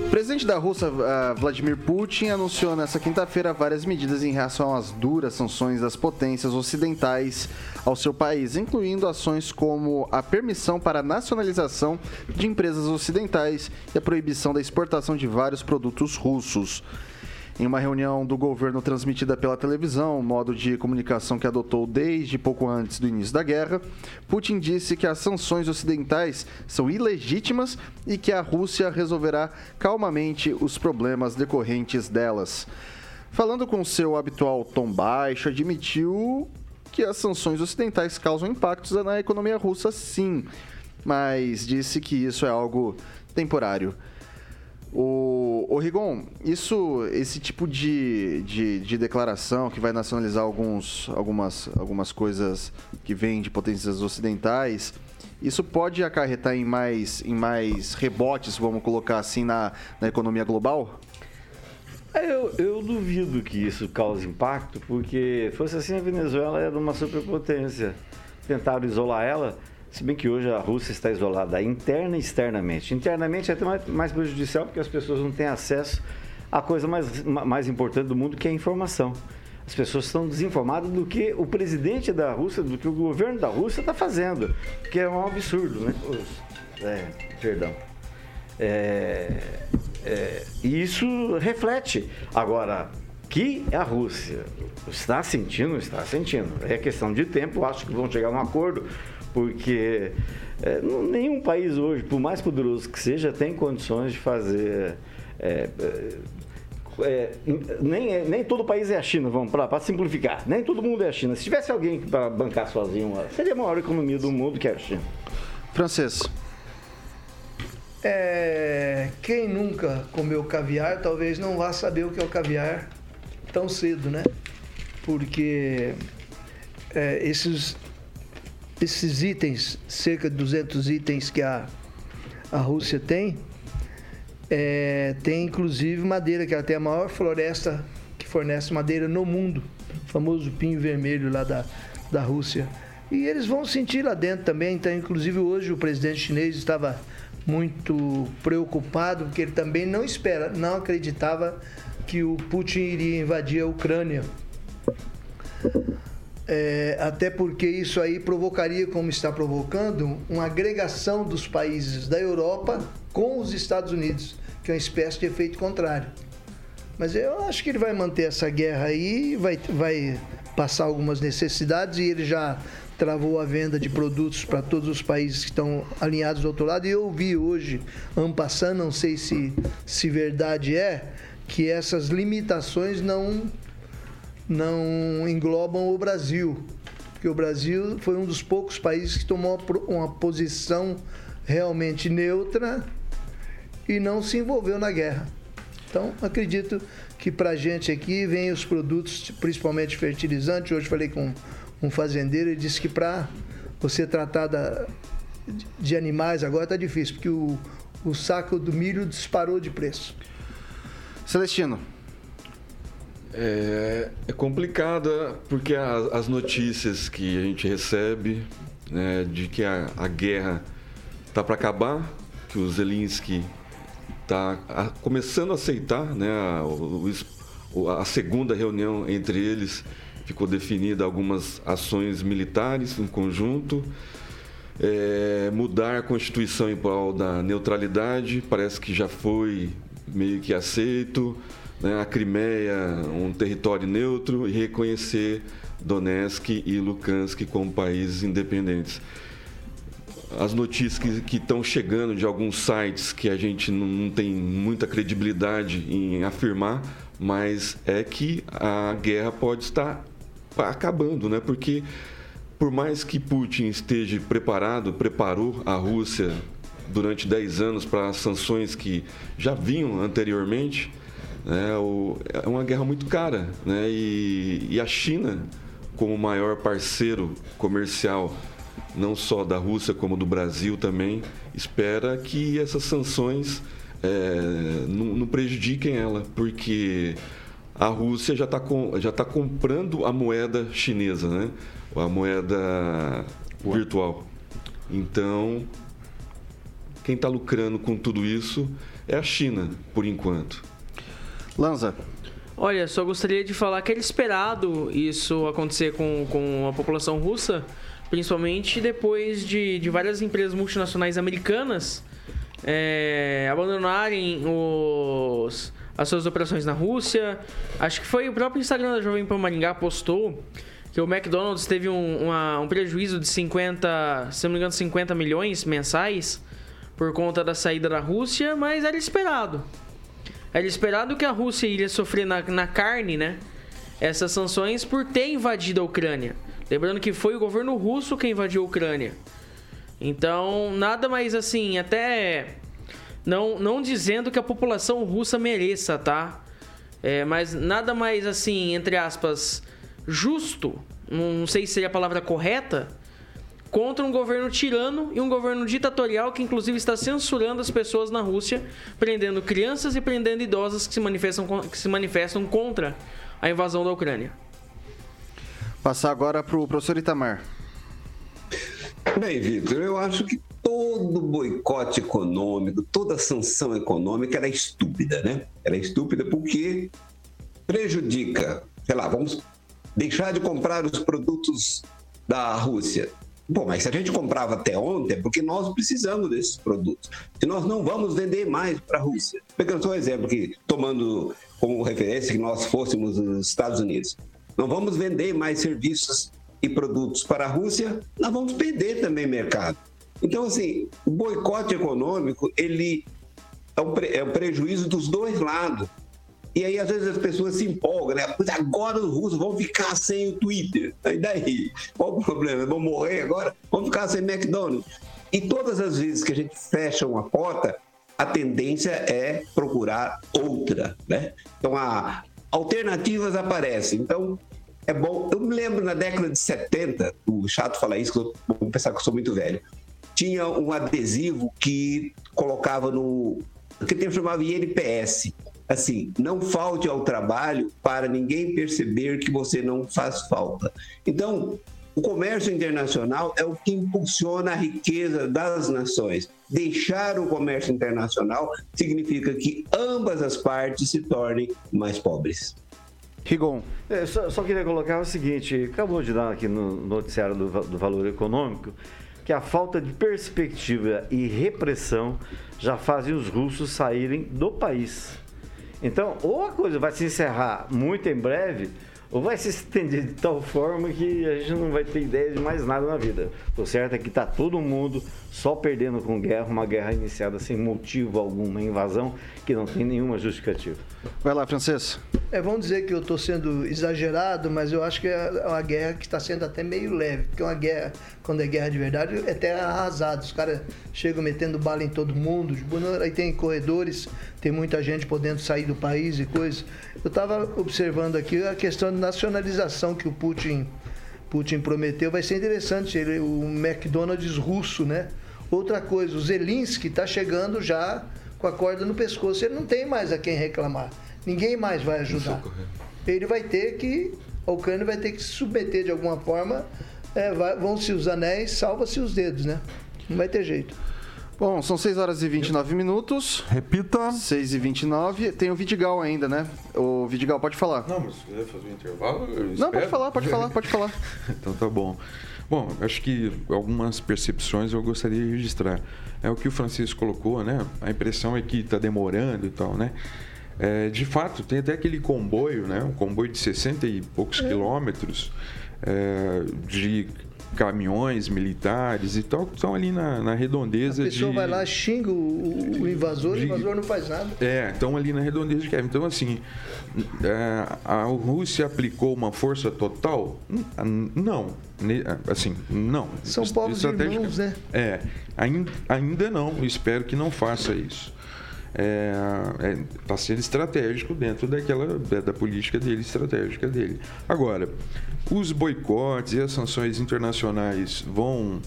[SPEAKER 3] O presidente da Rússia, ah, Vladimir Putin, anunciou nesta quinta-feira várias medidas em reação às duras sanções das potências ocidentais ao seu país, incluindo ações como a permissão para a nacionalização de empresas ocidentais e a proibição da exportação de vários produtos russos. Em uma reunião do governo transmitida pela televisão, modo de comunicação que adotou desde pouco antes do início da guerra, Putin disse que as sanções ocidentais são ilegítimas e que a Rússia resolverá calmamente os problemas decorrentes delas. Falando com seu habitual tom baixo, admitiu que as sanções ocidentais causam impactos na economia russa, sim, mas disse que isso é algo temporário. O, o Rigon, isso, esse tipo de, de, de declaração que vai nacionalizar alguns, algumas, algumas coisas que vêm de potências ocidentais, isso pode acarretar em mais, em mais rebotes, vamos colocar assim, na, na economia global?
[SPEAKER 4] É, Eu, eu duvido que isso cause impacto, porque fosse assim a Venezuela era uma superpotência. Tentaram isolar ela, se bem que hoje a Rússia está isolada interna e externamente. Internamente é até mais, prejudicial porque as pessoas não têm acesso à coisa mais, ma- mais importante do mundo, que é a informação. as pessoas estão desinformadas do que o presidente da Rússia, do que o governo da Rússia está fazendo, que é um absurdo, né? É, perdão. É, é, isso reflete. Agora, que a Rússia está sentindo, está sentindo. É questão de tempo, acho que vão chegar a um acordo, porque é, nenhum país hoje, por mais poderoso que seja, tem condições de fazer. É, é, nem, é, nem todo país é a China, vamos para simplificar. Nem todo mundo é a China. Se tivesse alguém para bancar sozinho, seria a maior economia do mundo que é a China.
[SPEAKER 3] Francês.
[SPEAKER 7] É, quem nunca comeu caviar talvez não vá saber o que é o caviar tão cedo, né? Porque é, esses, esses itens, cerca de 200 itens que a, a Rússia tem, é, tem inclusive madeira, que ela tem a maior floresta que fornece madeira no mundo, o famoso pinho vermelho lá da, da Rússia. E eles vão sentir lá dentro também, então inclusive hoje o presidente chinês estava muito preocupado, porque ele também não espera, não acreditava que o Putin iria invadir a Ucrânia. É, até porque isso aí provocaria, como está provocando, uma agregação dos países da Europa com os Estados Unidos, que é uma espécie de efeito contrário. Mas eu acho que ele vai manter essa guerra aí, vai, vai passar algumas necessidades e ele já travou a venda de produtos para todos os países que estão alinhados do outro lado. E eu vi hoje, passando, não sei se, se verdade é, que essas limitações não, não englobam o Brasil. Porque o Brasil foi um dos poucos países que tomou uma posição realmente neutra e não se envolveu na guerra. Então, acredito que para a gente aqui vem os produtos, principalmente fertilizante. Hoje falei com um fazendeiro e disse que para você tratar da, de animais agora está difícil, porque o, o saco do milho disparou de preço.
[SPEAKER 3] Celestino.
[SPEAKER 6] É, é complicada porque as, as, notícias que a gente recebe né, de que a, a guerra está para acabar, que o Zelensky está começando a aceitar né, a, o, a segunda reunião entre eles ficou definida algumas ações militares em conjunto. É, mudar a Constituição em prol da neutralidade, parece que já foi meio que aceito, né? a Crimeia um território neutro e reconhecer Donetsk e Lugansk como países independentes. As notícias que estão chegando de alguns sites que a gente não, não tem muita credibilidade em afirmar, mas é que a guerra pode estar acabando, né? Porque por mais que Putin esteja preparado, preparou a Rússia durante 10 anos para sanções que já vinham anteriormente, né, o, é uma guerra muito cara. Né, e, e a China, como maior parceiro comercial, não só da Rússia como do Brasil também, espera que essas sanções é, não, não, prejudiquem ela, porque a Rússia já está já tá comprando a moeda chinesa, né? a moeda virtual. Então, quem está lucrando com tudo isso é a China, por enquanto.
[SPEAKER 3] Lanza.
[SPEAKER 5] Olha, só gostaria de falar que era esperado isso acontecer com, com a população russa, principalmente depois de, de várias empresas multinacionais americanas é, abandonarem os, as suas operações na Rússia. Acho que foi o próprio Instagram da Jovem Pan Maringá postou que o McDonald's teve um, uma, um prejuízo de 50, se não me engano, 50 milhões mensais por conta da saída da Rússia, mas era esperado. Era esperado que a Rússia iria sofrer na, na carne, né? Essas sanções por ter invadido a Ucrânia. Lembrando que foi o governo russo que invadiu a Ucrânia. Então, nada mais assim, até não, não dizendo que a população russa mereça, tá? É, mas nada mais assim, entre aspas, justo, não sei se seria a palavra correta, contra um governo tirano e um governo ditatorial que inclusive está censurando as pessoas na Rússia, prendendo crianças e prendendo idosas que se manifestam, que se manifestam contra a invasão da Ucrânia.
[SPEAKER 3] Passar agora para o professor Itamar.
[SPEAKER 9] Bem, Vitor, eu acho que todo boicote econômico, toda sanção econômica era é estúpida, né? Era é estúpida porque prejudica, sei lá, vamos deixar de comprar os produtos da Rússia. Bom, mas se a gente comprava até ontem, é porque nós precisamos desses produtos. Se nós não vamos vender mais para a Rússia. Pegando só um exemplo aqui, tomando como referência que nós fôssemos os Estados Unidos. Não vamos vender mais serviços e produtos para a Rússia, nós vamos perder também mercado. Então, assim, o boicote econômico, ele é um, é prejuízo dos dois lados. E aí, às vezes, as pessoas se empolgam, né? Agora os russos vão ficar sem o Twitter. E daí? Qual o problema? Vão morrer agora? Vão ficar sem McDonald's? E todas as vezes que a gente fecha uma porta, a tendência é procurar outra, né? Então, a, alternativas aparecem. Então, é bom. Eu me lembro na década de 70, o chato falar isso, vou pensar que eu sou muito velho. Tinha um adesivo que colocava no. que tem chamava INPS. Assim, não falte ao trabalho para ninguém perceber que você não faz falta. Então, o comércio internacional é o que impulsiona a riqueza das nações. Deixar o comércio internacional significa que ambas as partes se tornem mais pobres.
[SPEAKER 3] Rigon.
[SPEAKER 4] É, só, só, queria colocar o seguinte: acabou de dar aqui no noticiário do, do valor econômico que a falta de perspectiva e repressão já fazem os russos saírem do país. Então, ou a coisa vai se encerrar muito em breve, ou vai se estender de tal forma que a gente não vai ter ideia de mais nada na vida. O certo é que está todo mundo só perdendo com guerra, uma guerra iniciada sem motivo algum, uma invasão que não tem nenhuma justificativa.
[SPEAKER 3] Vai lá, Francês.
[SPEAKER 7] É, vamos dizer que eu estou sendo exagerado, mas eu acho que é uma guerra que está sendo até meio leve, porque uma guerra, quando é guerra de verdade, é terra arrasada. Os caras chegam metendo bala em todo mundo, aí tem corredores, tem muita gente podendo sair do país e coisas. Eu estava observando aqui a questão de nacionalização que o Putin, Putin prometeu, vai ser interessante, ele, o McDonald's russo, né? Outra coisa, o Zelensky está chegando já com a corda no pescoço, ele não tem mais a quem reclamar. Ninguém mais vai ajudar. Ele vai ter que, a Ucrânia vai ter que se submeter de alguma forma. É, vão-se os anéis, salva-se os dedos, né? Não vai ter jeito.
[SPEAKER 3] Bom, são 6 horas e 29 minutos.
[SPEAKER 2] Repita.
[SPEAKER 3] 6 e 29. Tem o Vidigal ainda, né? O Vidigal, pode falar.
[SPEAKER 8] Não, mas você vai fazer um intervalo?
[SPEAKER 3] Não, pode falar, pode falar, pode falar.
[SPEAKER 8] então tá bom. Bom, acho que algumas percepções eu gostaria de registrar. É o que o Francisco colocou, né? A impressão é que está demorando e tal, né? É, de fato, tem até aquele comboio, né? Um comboio de 60 e poucos é. quilômetros é, de caminhões militares e tal, que estão ali na, na redondeza de... A pessoa
[SPEAKER 7] de... vai lá, xinga o, o invasor, de... o invasor não faz nada.
[SPEAKER 8] É, estão ali na redondeza de Kiev. Então, assim, é, a Rússia aplicou uma força total? Não. Assim, não.
[SPEAKER 7] São povos irmãos, né?
[SPEAKER 8] É, ainda, ainda não. Espero que não faça isso está é, é, tá sendo estratégico dentro daquela da, da, política dele, estratégica dele. Agora, os boicotes e as sanções internacionais vão,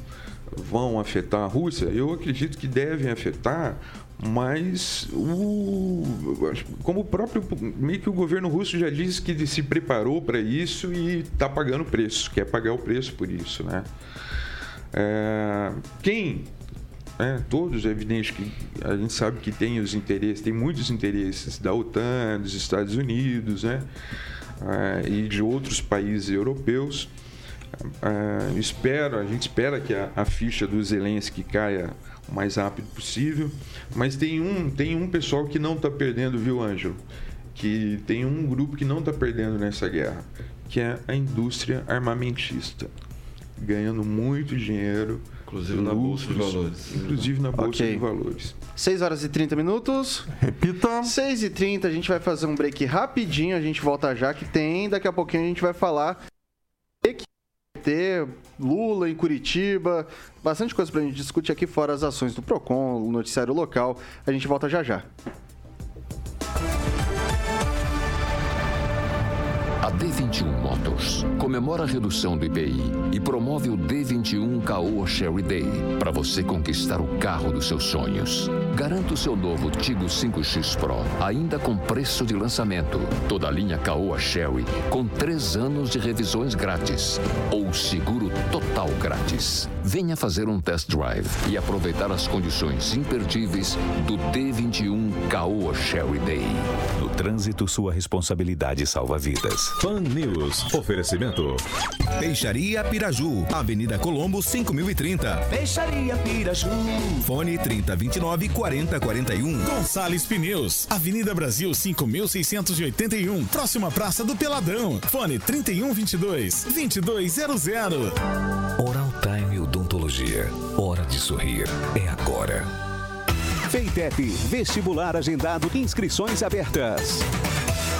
[SPEAKER 8] vão afetar a Rússia? Eu acredito que devem afetar, mas o, como o próprio meio que o governo russo já disse que se preparou para isso e está pagando preço, quer pagar o preço por isso, né? É, quem né? Todos, é evidente que a gente sabe que tem os interesses, tem muitos interesses da OTAN, dos Estados Unidos, né? Ah, e de outros países europeus. Ah, espero, a gente espera que a, a ficha do Zelensky caia o mais rápido possível, mas tem um, tem um pessoal que não está perdendo, viu, Ângelo? Que tem um grupo que não está perdendo nessa guerra, que é a indústria armamentista, ganhando muito dinheiro
[SPEAKER 6] Inclusive na Bolsa de Valores.
[SPEAKER 8] Inclusive na Bolsa okay. de Valores.
[SPEAKER 3] 6 horas e 30 minutos.
[SPEAKER 2] Repita.
[SPEAKER 3] 6 e 30, a gente vai fazer um break rapidinho, a gente volta já que tem. Daqui a pouquinho a gente vai falar ter Lula em Curitiba, bastante coisa pra gente discutir aqui fora as ações do Procon, o noticiário local. A gente volta já já.
[SPEAKER 1] A D21 Comemora a redução do IPI e promove o D21 Caoa Sherry Day para você conquistar o carro dos seus sonhos. Garanta o seu novo Tigo 5X Pro, ainda com preço de lançamento. Toda a linha Caoa Sherry com três anos de revisões grátis ou seguro total grátis. Venha fazer um test drive e aproveitar as condições imperdíveis do D21 Caoa Sherry Day.
[SPEAKER 10] No trânsito, sua responsabilidade salva vidas. Fan News Oferecimento. Peixaria Piraju, Avenida Colombo, 5030.
[SPEAKER 11] Peixaria Piraju.
[SPEAKER 10] Fone 3029 4041.
[SPEAKER 12] Gonçalves Pneus, Avenida Brasil 5681, próxima Praça do Peladão. Fone 3122 2200.
[SPEAKER 13] Odontologia. Hora de sorrir. É agora.
[SPEAKER 14] Feitep, vestibular agendado, inscrições abertas.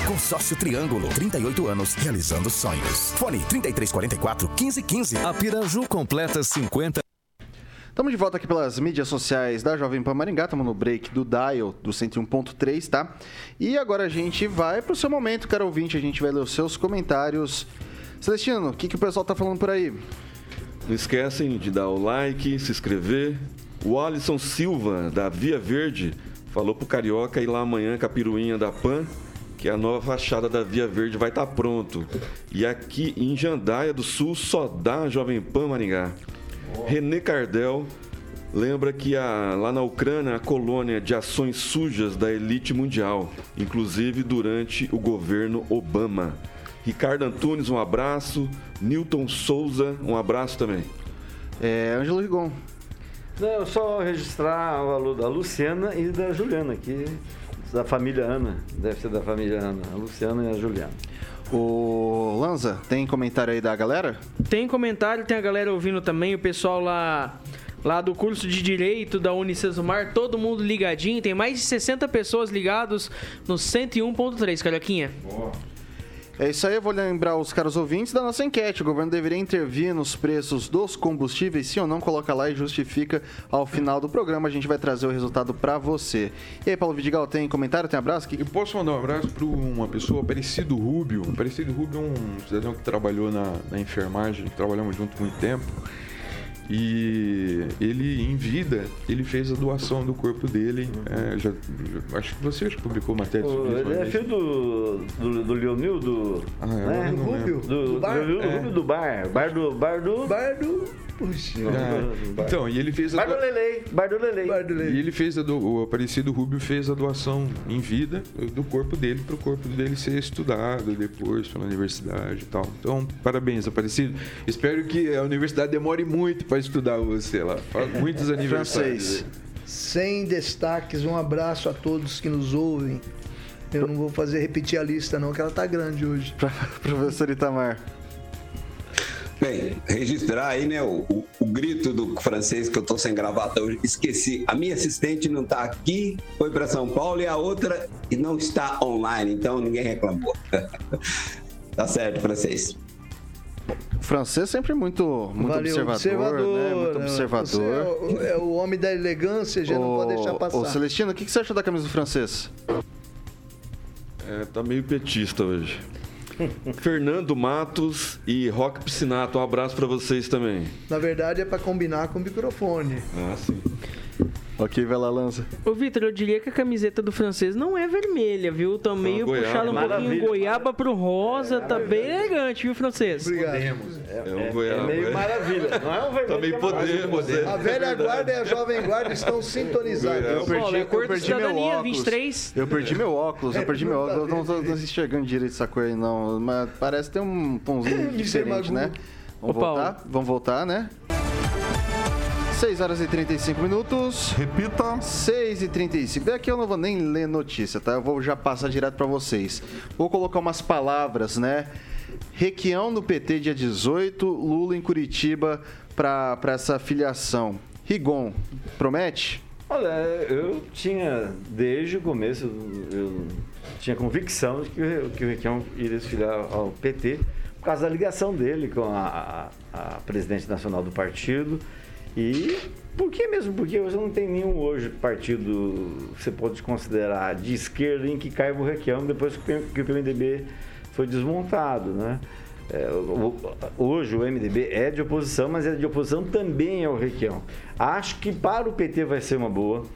[SPEAKER 15] Consórcio Triângulo, 38 anos, realizando sonhos. Fone 3344 1515.
[SPEAKER 16] A Piraju completa 50.
[SPEAKER 3] Estamos de volta aqui pelas mídias sociais da Jovem Pan Maringá, estamos no break do Dial do 101.3, tá? E agora a gente vai pro seu momento, caro ouvinte, a gente vai ler os seus comentários. Celestino, o que, que o pessoal tá falando por aí?
[SPEAKER 6] Não esquecem de dar o like, se inscrever. O Alisson Silva, da Via Verde, falou pro Carioca ir lá amanhã com a piruinha da Pan, que a nova fachada da Via Verde vai estar tá pronto. E aqui em Jandaia do Sul só dá Jovem Pan Maringá. René Cardel lembra que a, lá na Ucrânia a colônia de ações sujas da elite mundial, inclusive durante o governo Obama. Ricardo Antunes, um abraço. Newton Souza, um abraço também.
[SPEAKER 3] É, Ângelo Rigon.
[SPEAKER 4] Não, só registrar o alô da Luciana e da Juliana, que da família Ana. Deve ser da família Ana, a Luciana e a Juliana.
[SPEAKER 3] O Lanza, tem comentário aí da galera?
[SPEAKER 5] Tem comentário, tem a galera ouvindo também, o pessoal lá lá do curso de Direito da Unicesumar, todo mundo ligadinho, tem mais de 60 pessoas ligados no 101.3, Carioquinha. Boa.
[SPEAKER 3] É isso aí, eu vou lembrar os caros ouvintes da nossa enquete. O governo deveria intervir nos preços dos combustíveis, sim ou não, coloca lá e justifica ao final do programa. A gente vai trazer o resultado para você. E aí, Paulo Vidigal, tem comentário, tem abraço?
[SPEAKER 8] Eu posso mandar um abraço para uma pessoa, Aparecido Rubio. Aparecido Rubio é um cidadão que trabalhou na, na enfermagem, trabalhamos junto muito tempo. E ele, em vida, ele fez a doação do corpo dele. É, já, já, acho que você publicou matéria sobre
[SPEAKER 4] isso. Ele é filho do, do, do Leonil, do.
[SPEAKER 8] Ah, né?
[SPEAKER 7] Rubio?
[SPEAKER 4] Do, do, bar? Leonil, é. Do bar. Bar do. Bar do.
[SPEAKER 7] Bar do. Puxa.
[SPEAKER 8] É. Então, e ele fez a.
[SPEAKER 4] Do Lelei. Bar do Lelei. Bar do
[SPEAKER 8] Lelei. E ele fez a do, o Aparecido Rubio fez a doação em vida do corpo dele para o corpo dele ser estudado depois pela universidade e tal. Então, parabéns, Aparecido. Espero que a universidade demore muito para estudar você lá. Muitos aniversários.
[SPEAKER 7] Sem destaques, um abraço a todos que nos ouvem. Eu não vou fazer repetir a lista, não, que ela tá grande hoje.
[SPEAKER 3] Professor Itamar.
[SPEAKER 9] Bem, registrar aí, né, o, o, o, grito do francês que eu tô sem gravata hoje. Esqueci. A minha assistente não tá aqui, foi para São Paulo e a outra não está online, então ninguém reclamou. tá certo, francês.
[SPEAKER 3] O francês sempre muito, muito Valeu, observador, observador, né? Muito observador.
[SPEAKER 7] É o, é o, homem da elegância, já o, não pode deixar passar.
[SPEAKER 3] Ô, Celestino, o que, que você acha da camisa do francês?
[SPEAKER 6] É, tá meio petista hoje. Fernando Matos e Rock Piscinato, um abraço para vocês também.
[SPEAKER 7] Na verdade é para combinar com o microfone.
[SPEAKER 6] Ah, sim.
[SPEAKER 3] Ok, vai lá, lança.
[SPEAKER 5] Ô, Vitor, eu diria que a camiseta do francês não é vermelha, viu? Tá meio puxado um pouquinho goiaba pro rosa, é, tá bem elegante, viu, francês?
[SPEAKER 7] Obrigado.
[SPEAKER 4] Podemos. É, é, um é, goiaba, é meio maravilha. Não é um vermelho.
[SPEAKER 6] Também podemos. É.
[SPEAKER 7] A velha guarda e a jovem guarda estão sintonizados.
[SPEAKER 3] Eu perdi, eu perdi meu óculos. 23. Eu perdi meu óculos, eu perdi meu óculos. Eu não tô, enxergando direito essa cor aí, não. Mas parece ter um pãozinho diferente, né? Vamos voltar? Vamos voltar, né? 6 horas e 35 minutos.
[SPEAKER 2] Repita.
[SPEAKER 3] 6 e 35. Daqui eu não vou nem ler notícia, tá? Eu vou já passar direto para vocês. Vou colocar umas palavras, né? Requião no PT, dia 18. Lula em Curitiba para essa filiação. Rigon, promete?
[SPEAKER 4] Olha, eu tinha, desde o começo, eu tinha convicção de que, que o Requião iria se filiar ao PT por causa da ligação dele com a, a, a presidente nacional do partido e por que mesmo? Porque você não tem nenhum hoje partido você pode considerar de esquerda em que caiba o Requião depois que o PMDB foi desmontado, né? É, hoje o MDB é de oposição, mas é de oposição também ao Requião. Acho que para o PT vai ser uma boa,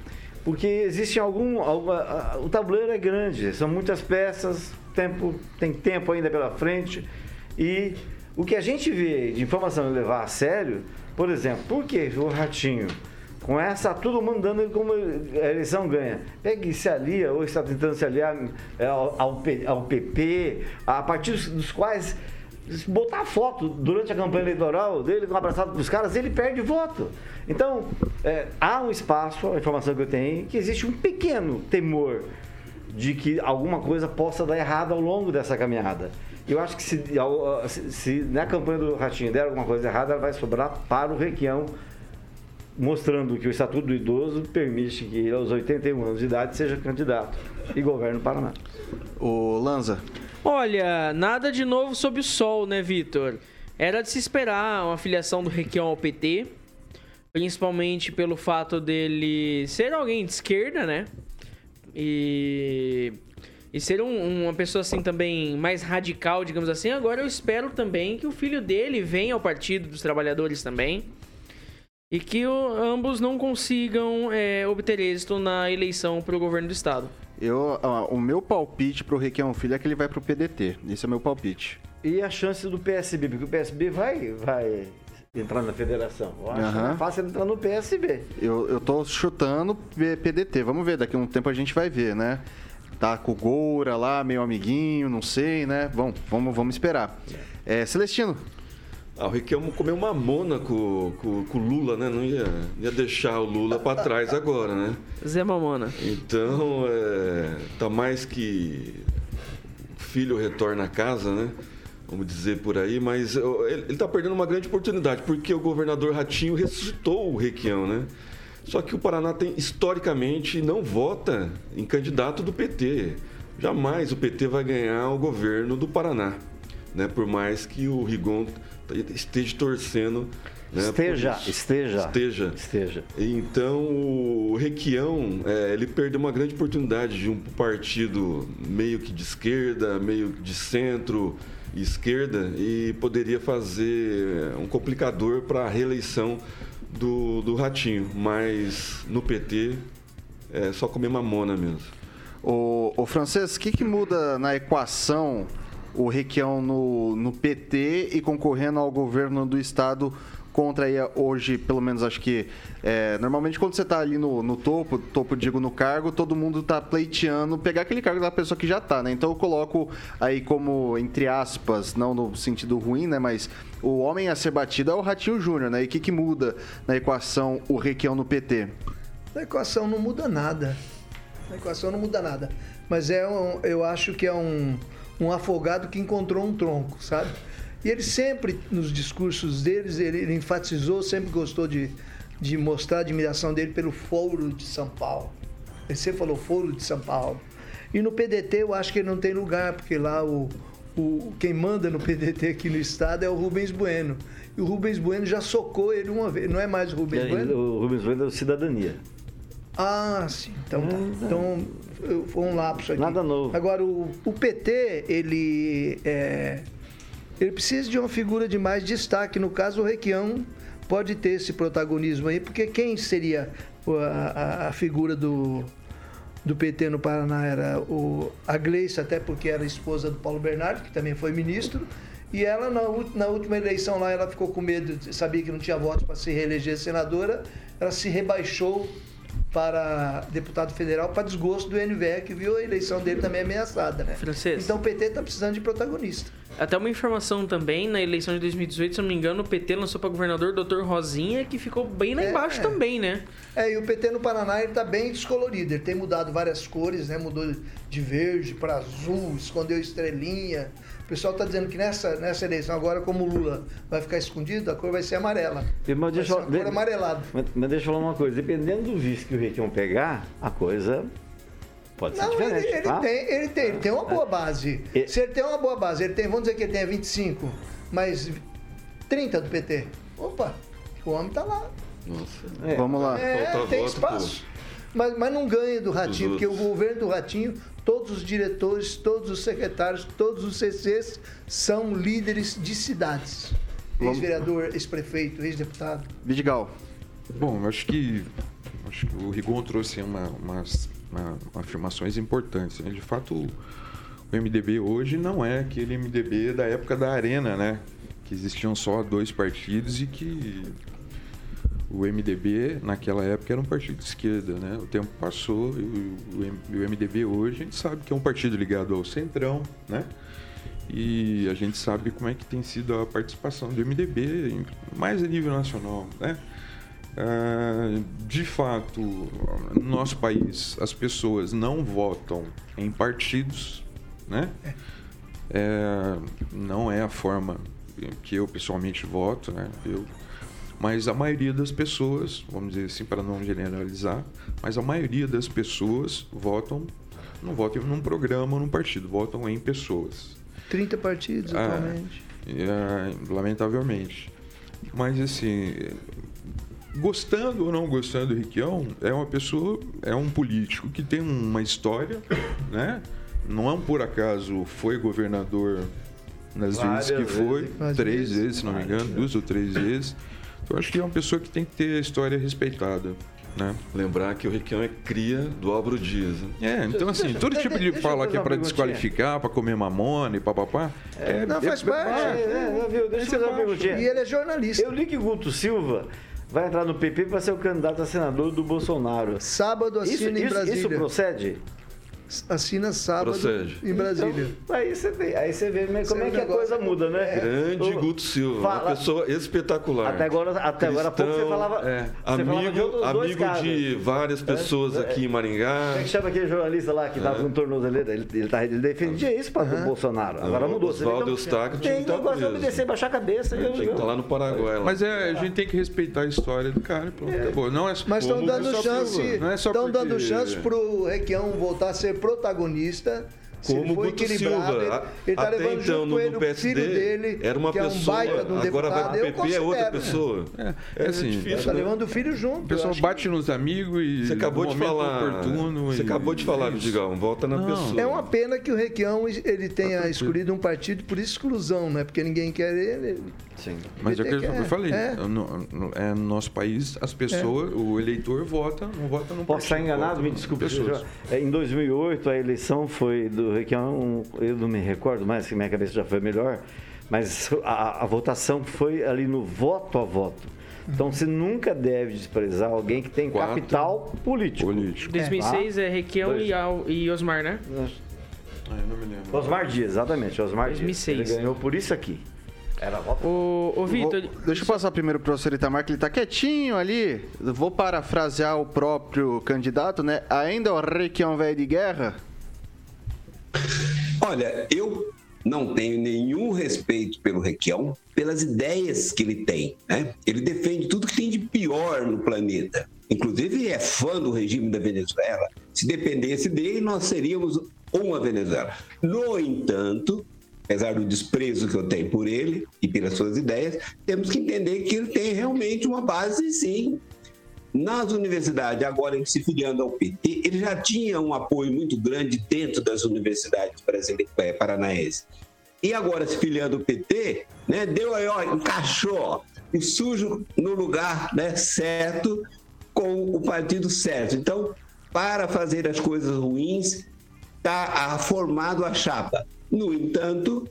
[SPEAKER 4] porque existe algum, o tabuleiro é grande, são muitas peças, tempo, tem tempo ainda pela frente e o que a gente vê de informação levar a sério por exemplo, por que o Ratinho, com essa tudo mandando como a eleição ganha, pega e se alia, ou está tentando se aliar é, ao, ao PP, a partir dos quais botar foto durante a campanha eleitoral dele abraçado com os caras, ele perde voto. Então, é, há um espaço, a informação que eu tenho, que existe um pequeno temor de que alguma coisa possa dar errado ao longo dessa caminhada. Eu acho que se, se, se na campanha do Ratinho der alguma coisa errada, ela vai sobrar para o Requião, mostrando que o Estatuto do Idoso permite que ele, aos 81 anos de idade, seja candidato e governe o Paraná.
[SPEAKER 3] O Lanza.
[SPEAKER 5] Olha, nada de novo sob o sol, né, Vitor? Era de se esperar uma filiação do Requião ao PT, principalmente pelo fato dele ser alguém de esquerda, né? E, e ser um, uma pessoa assim também mais radical, digamos assim. Agora eu espero também que o filho dele venha ao Partido dos Trabalhadores também. E que o, ambos não consigam é, obter êxito na eleição para o governo do estado.
[SPEAKER 3] Eu, ó, o meu palpite pro Requião Filho é que ele vai pro PDT. Esse é o meu palpite.
[SPEAKER 4] E a chance do PSB, porque o PSB vai, vai entrar na federação. Eu acho mais fácil ele entrar no PSB.
[SPEAKER 3] Eu, eu tô chutando PDT. Vamos ver, daqui a um tempo a gente vai ver, né? Tá com o Goura lá, meio amiguinho, não sei, né? Bom, vamos, vamos esperar. É, Celestino.
[SPEAKER 6] Ah, o Riquelme comeu uma mona com, com, com o Lula, né? Não ia, ia deixar o Lula para trás agora, né?
[SPEAKER 5] Zé Mamona.
[SPEAKER 6] Então, é, tá mais que o filho retorna a casa, né? Vamos dizer por aí, mas ele, ele tá perdendo uma grande oportunidade, porque o governador Ratinho ressuscitou o Requião, né? Só que o Paraná tem, historicamente, não vota em candidato do PT. Jamais o PT vai ganhar o governo do Paraná, né? Por mais que o Rigon esteja torcendo né,
[SPEAKER 4] Esteja, esteja.
[SPEAKER 6] Esteja.
[SPEAKER 4] Esteja.
[SPEAKER 6] Então, o Requião, é, ele perdeu uma grande oportunidade de um partido meio que de esquerda, meio de centro e esquerda, e poderia fazer um complicador para a reeleição do, do Ratinho. Mas no PT, é só comer mamona mesmo.
[SPEAKER 3] O, o francês, o que, que muda na equação o Requião no, no PT e concorrendo ao governo do estado contra aí hoje, pelo menos acho que é, normalmente quando você está ali no, no topo, topo digo no cargo, todo mundo está pleiteando pegar aquele cargo da pessoa que já está, né? Então eu coloco aí como entre aspas, não no sentido ruim, né? Mas o homem a ser batido é o Ratinho Júnior, né? E o que, que muda na equação o Requião no PT?
[SPEAKER 7] Na equação não muda nada. Na equação não muda nada. Mas é um, eu acho que é um, um afogado que encontrou um tronco, sabe? E ele sempre, nos discursos deles, ele, ele enfatizou, sempre gostou de, de mostrar a admiração dele pelo Foro de São Paulo. Sempre falou Foro de São Paulo. E no PDT eu acho que ele não tem lugar, porque lá o, o, quem manda no PDT aqui no estado é o Rubens Bueno. E o Rubens Bueno já socou ele uma vez. Não é mais o Rubens Bueno?
[SPEAKER 4] O Rubens Bueno é do Cidadania.
[SPEAKER 7] Ah, sim. Então tá. Então eu- foi um lapso aqui.
[SPEAKER 4] Nada novo.
[SPEAKER 7] Agora, o, o PT, ele, é, ele precisa de uma figura de mais destaque. No caso, o Requião pode ter esse protagonismo aí, porque quem seria a, a- a figura do, do PT no Paraná era o, a Gleice, até porque era esposa do Paulo Bernardo, que também foi ministro. E ela, na, na última eleição lá, ela ficou com medo, sabia que não tinha votos para se reeleger senadora, ela se rebaixou para deputado federal para desgosto do NVE, que viu a eleição dele também ameaçada, né?
[SPEAKER 5] Francês.
[SPEAKER 7] Então o PT está precisando de protagonista.
[SPEAKER 5] Até uma informação também, na eleição de 2018, se não me engano, o PT lançou para governador o Dr. Rosinha, que ficou bem lá embaixo também, né?
[SPEAKER 7] É, e o PT no Paraná ele tá bem descolorido. Ele tem mudado várias cores, né? Mudou de verde para azul, escondeu estrelinha. O pessoal tá dizendo que nessa, nessa eleição agora, como o Lula vai ficar escondido, a cor vai ser amarela.
[SPEAKER 4] Mas
[SPEAKER 7] Vai
[SPEAKER 4] deixa,
[SPEAKER 7] ser
[SPEAKER 4] eu-
[SPEAKER 7] uma cor amarelada.
[SPEAKER 4] Mas, mas deixa eu falar uma coisa. Dependendo do vice que o Requião pegar, a coisa pode ser
[SPEAKER 7] Não, ele,
[SPEAKER 4] diferente.
[SPEAKER 7] ele
[SPEAKER 4] tá?
[SPEAKER 7] tem, ele tem, ele tem uma boa base. Se ele tem uma boa base, ele tem, vamos dizer que ele tenha 25, mas 30 do PT. Opa, o homem tá lá.
[SPEAKER 6] Nossa.
[SPEAKER 3] Vamos lá.
[SPEAKER 7] É,
[SPEAKER 6] Falta
[SPEAKER 7] tem espaço. Mas, mas não ganha do Ratinho, porque o governo do Ratinho, todos os diretores, todos os secretários, todos os CCs são líderes de cidades. Ex-vereador, ex-prefeito, ex-deputado.
[SPEAKER 3] Vidigal.
[SPEAKER 8] Bom, acho que, acho que o Rigon trouxe uma, umas, uma- afirmações importantes. né? De fato, o MDB hoje não é aquele MDB da época da Arena, né? Que existiam só dois partidos e que o MDB naquela época era um partido de esquerda, né? O tempo passou e o, o MDB hoje a gente sabe que é um partido ligado ao Centrão, né? E a gente sabe como é que tem sido a participação do MDB, mais a nível nacional, né? Ah, de fato, no nosso país, as pessoas não votam em partidos, né? É, não é a forma que eu pessoalmente voto, né? Eu, mas a maioria das pessoas, vamos dizer assim, para não generalizar, mas a maioria das pessoas votam, não votam num programa ou num partido, votam em pessoas.
[SPEAKER 7] 30 partidos
[SPEAKER 8] Ah,
[SPEAKER 7] atualmente.
[SPEAKER 8] é, lamentavelmente. Mas assim, gostando ou não gostando do Riquião, é uma pessoa, é um político que tem uma história, né? Não é um por acaso foi governador nas
[SPEAKER 4] Várias
[SPEAKER 8] vezes que foi,
[SPEAKER 4] vezes.
[SPEAKER 8] Três
[SPEAKER 7] vezes.
[SPEAKER 8] vezes, se não me engano, duas ou três vezes. Eu acho que é uma pessoa que tem que ter a história respeitada, né?
[SPEAKER 6] Lembrar que o Requião é cria do Álvaro Dias. né?
[SPEAKER 8] É, então assim,
[SPEAKER 4] Deixa-
[SPEAKER 8] todo tipo de fala que é
[SPEAKER 4] perguntinha.
[SPEAKER 8] desqualificar, pra comer mamona e papapá. É,
[SPEAKER 7] Não, faz
[SPEAKER 8] é-
[SPEAKER 7] parte.
[SPEAKER 4] É, é, viu? Deixa eu fazer uma perguntinha.
[SPEAKER 7] E ele é jornalista.
[SPEAKER 4] Eu li que Guto Silva vai entrar no PP para ser o candidato a senador do Bolsonaro.
[SPEAKER 7] Sábado
[SPEAKER 4] Isso,
[SPEAKER 7] assina em
[SPEAKER 4] isso,
[SPEAKER 7] Brasília.
[SPEAKER 4] isso procede?
[SPEAKER 7] Assina sábado
[SPEAKER 6] Procede.
[SPEAKER 7] em Brasília.
[SPEAKER 4] Então, aí você vê, aí você vê como é
[SPEAKER 7] é
[SPEAKER 4] que a coisa muda, né?
[SPEAKER 6] Grande
[SPEAKER 4] O-
[SPEAKER 6] Guto Silva, uma
[SPEAKER 4] Fala-
[SPEAKER 6] pessoa espetacular.
[SPEAKER 4] Até agora, até agora há pouco você falava,
[SPEAKER 8] é,
[SPEAKER 4] você falava de
[SPEAKER 6] Amigo, amigo de várias pessoas
[SPEAKER 4] É,
[SPEAKER 6] aqui em
[SPEAKER 4] Como
[SPEAKER 6] Maringá.
[SPEAKER 4] é que chama aquele jornalista lá que tava com tornozeleira? Ele, ele, tá- ele defendia isso para o Bolsonaro. Agora mudou.
[SPEAKER 6] Oswaldo Eustáquio tinha
[SPEAKER 4] Tem
[SPEAKER 6] que tá
[SPEAKER 4] negócio de obedecer, baixar a cabeça. Eu,
[SPEAKER 6] Tinha que estar lá no Paraguai.
[SPEAKER 8] Mas é, a gente tem que respeitar a história do cara. Pronto, acabou. Não é
[SPEAKER 7] Mas estão
[SPEAKER 8] como
[SPEAKER 7] dando chance,
[SPEAKER 8] é
[SPEAKER 7] estão dando chance pro Requião voltar a ser protagonista. Se
[SPEAKER 6] Como
[SPEAKER 7] for
[SPEAKER 6] Guto
[SPEAKER 7] equilibrado,
[SPEAKER 6] Silva.
[SPEAKER 7] ele,
[SPEAKER 6] A-
[SPEAKER 7] ele tá
[SPEAKER 6] Até
[SPEAKER 7] levando
[SPEAKER 6] então,
[SPEAKER 7] junto
[SPEAKER 6] no, no
[SPEAKER 7] o
[SPEAKER 6] PSD,
[SPEAKER 7] filho dele,
[SPEAKER 6] era uma
[SPEAKER 7] que é um
[SPEAKER 6] pessoa,
[SPEAKER 7] de um
[SPEAKER 6] agora vai
[SPEAKER 7] deputado.
[SPEAKER 6] pro
[SPEAKER 7] Eu
[SPEAKER 6] PP, é outra pessoa.
[SPEAKER 8] É, é assim,
[SPEAKER 6] difícil,
[SPEAKER 7] Tá
[SPEAKER 6] né?
[SPEAKER 7] levando o filho junto.
[SPEAKER 8] O pessoal
[SPEAKER 7] acho
[SPEAKER 8] bate nos amigos e.
[SPEAKER 6] Você acabou de falar.
[SPEAKER 8] oportuno
[SPEAKER 6] Você
[SPEAKER 8] e-
[SPEAKER 6] acabou de falar,
[SPEAKER 8] é.
[SPEAKER 6] Vidigão. Volta na
[SPEAKER 8] Não.
[SPEAKER 6] pessoa.
[SPEAKER 7] É uma pena que o Requião ele tenha escolhido um partido por exclusão, né? Porque ninguém quer ele.
[SPEAKER 4] Sim.
[SPEAKER 8] Mas é o que
[SPEAKER 7] PT
[SPEAKER 8] eu falei.
[SPEAKER 7] É.
[SPEAKER 8] No, no- é, no nosso país, as pessoas, o eleitor vota, não vota no
[SPEAKER 4] Posso estar enganado? Me desculpe. é, Em 2008, a eleição foi do Requião, eu não me recordo mais, que minha cabeça já foi melhor, mas a, a votação foi ali no voto a voto. Então você nunca deve desprezar alguém que tem
[SPEAKER 8] Quatro.
[SPEAKER 4] capital político.
[SPEAKER 8] Político.
[SPEAKER 5] 2006 é Requião e, Al- e Osmar, né?
[SPEAKER 8] Ah, eu não me lembro.
[SPEAKER 4] Osmar Dias, exatamente. Osmar
[SPEAKER 5] 2006.
[SPEAKER 4] Dias. Ele ganhou por isso aqui. Era.
[SPEAKER 5] Ô, ô Vitor,
[SPEAKER 3] Vou- deixa eu passar primeiro pro professor Itamar, que ele tá quietinho ali. Vou parafrasear o próprio candidato, né? Ainda o Requião velho de guerra?
[SPEAKER 9] Olha, eu não tenho nenhum respeito pelo Requião, pelas ideias que ele tem. Né? Ele defende tudo que tem de pior no planeta. Inclusive, é fã do regime da Venezuela. Se dependesse dele, nós seríamos uma Venezuela. No entanto, apesar do desprezo que eu tenho por ele e pelas suas ideias, temos que entender que ele tem realmente uma base, sim, nas universidades, agora se filiando ao PT, ele já tinha um apoio muito grande dentro das universidades brasileiras, eh, paranaenses. E agora se filiando ao PT, né, deu aí, ó, encaixou o sujo no lugar né, certo com o partido certo. Então, para fazer as coisas ruins, está formado a chapa. No entanto,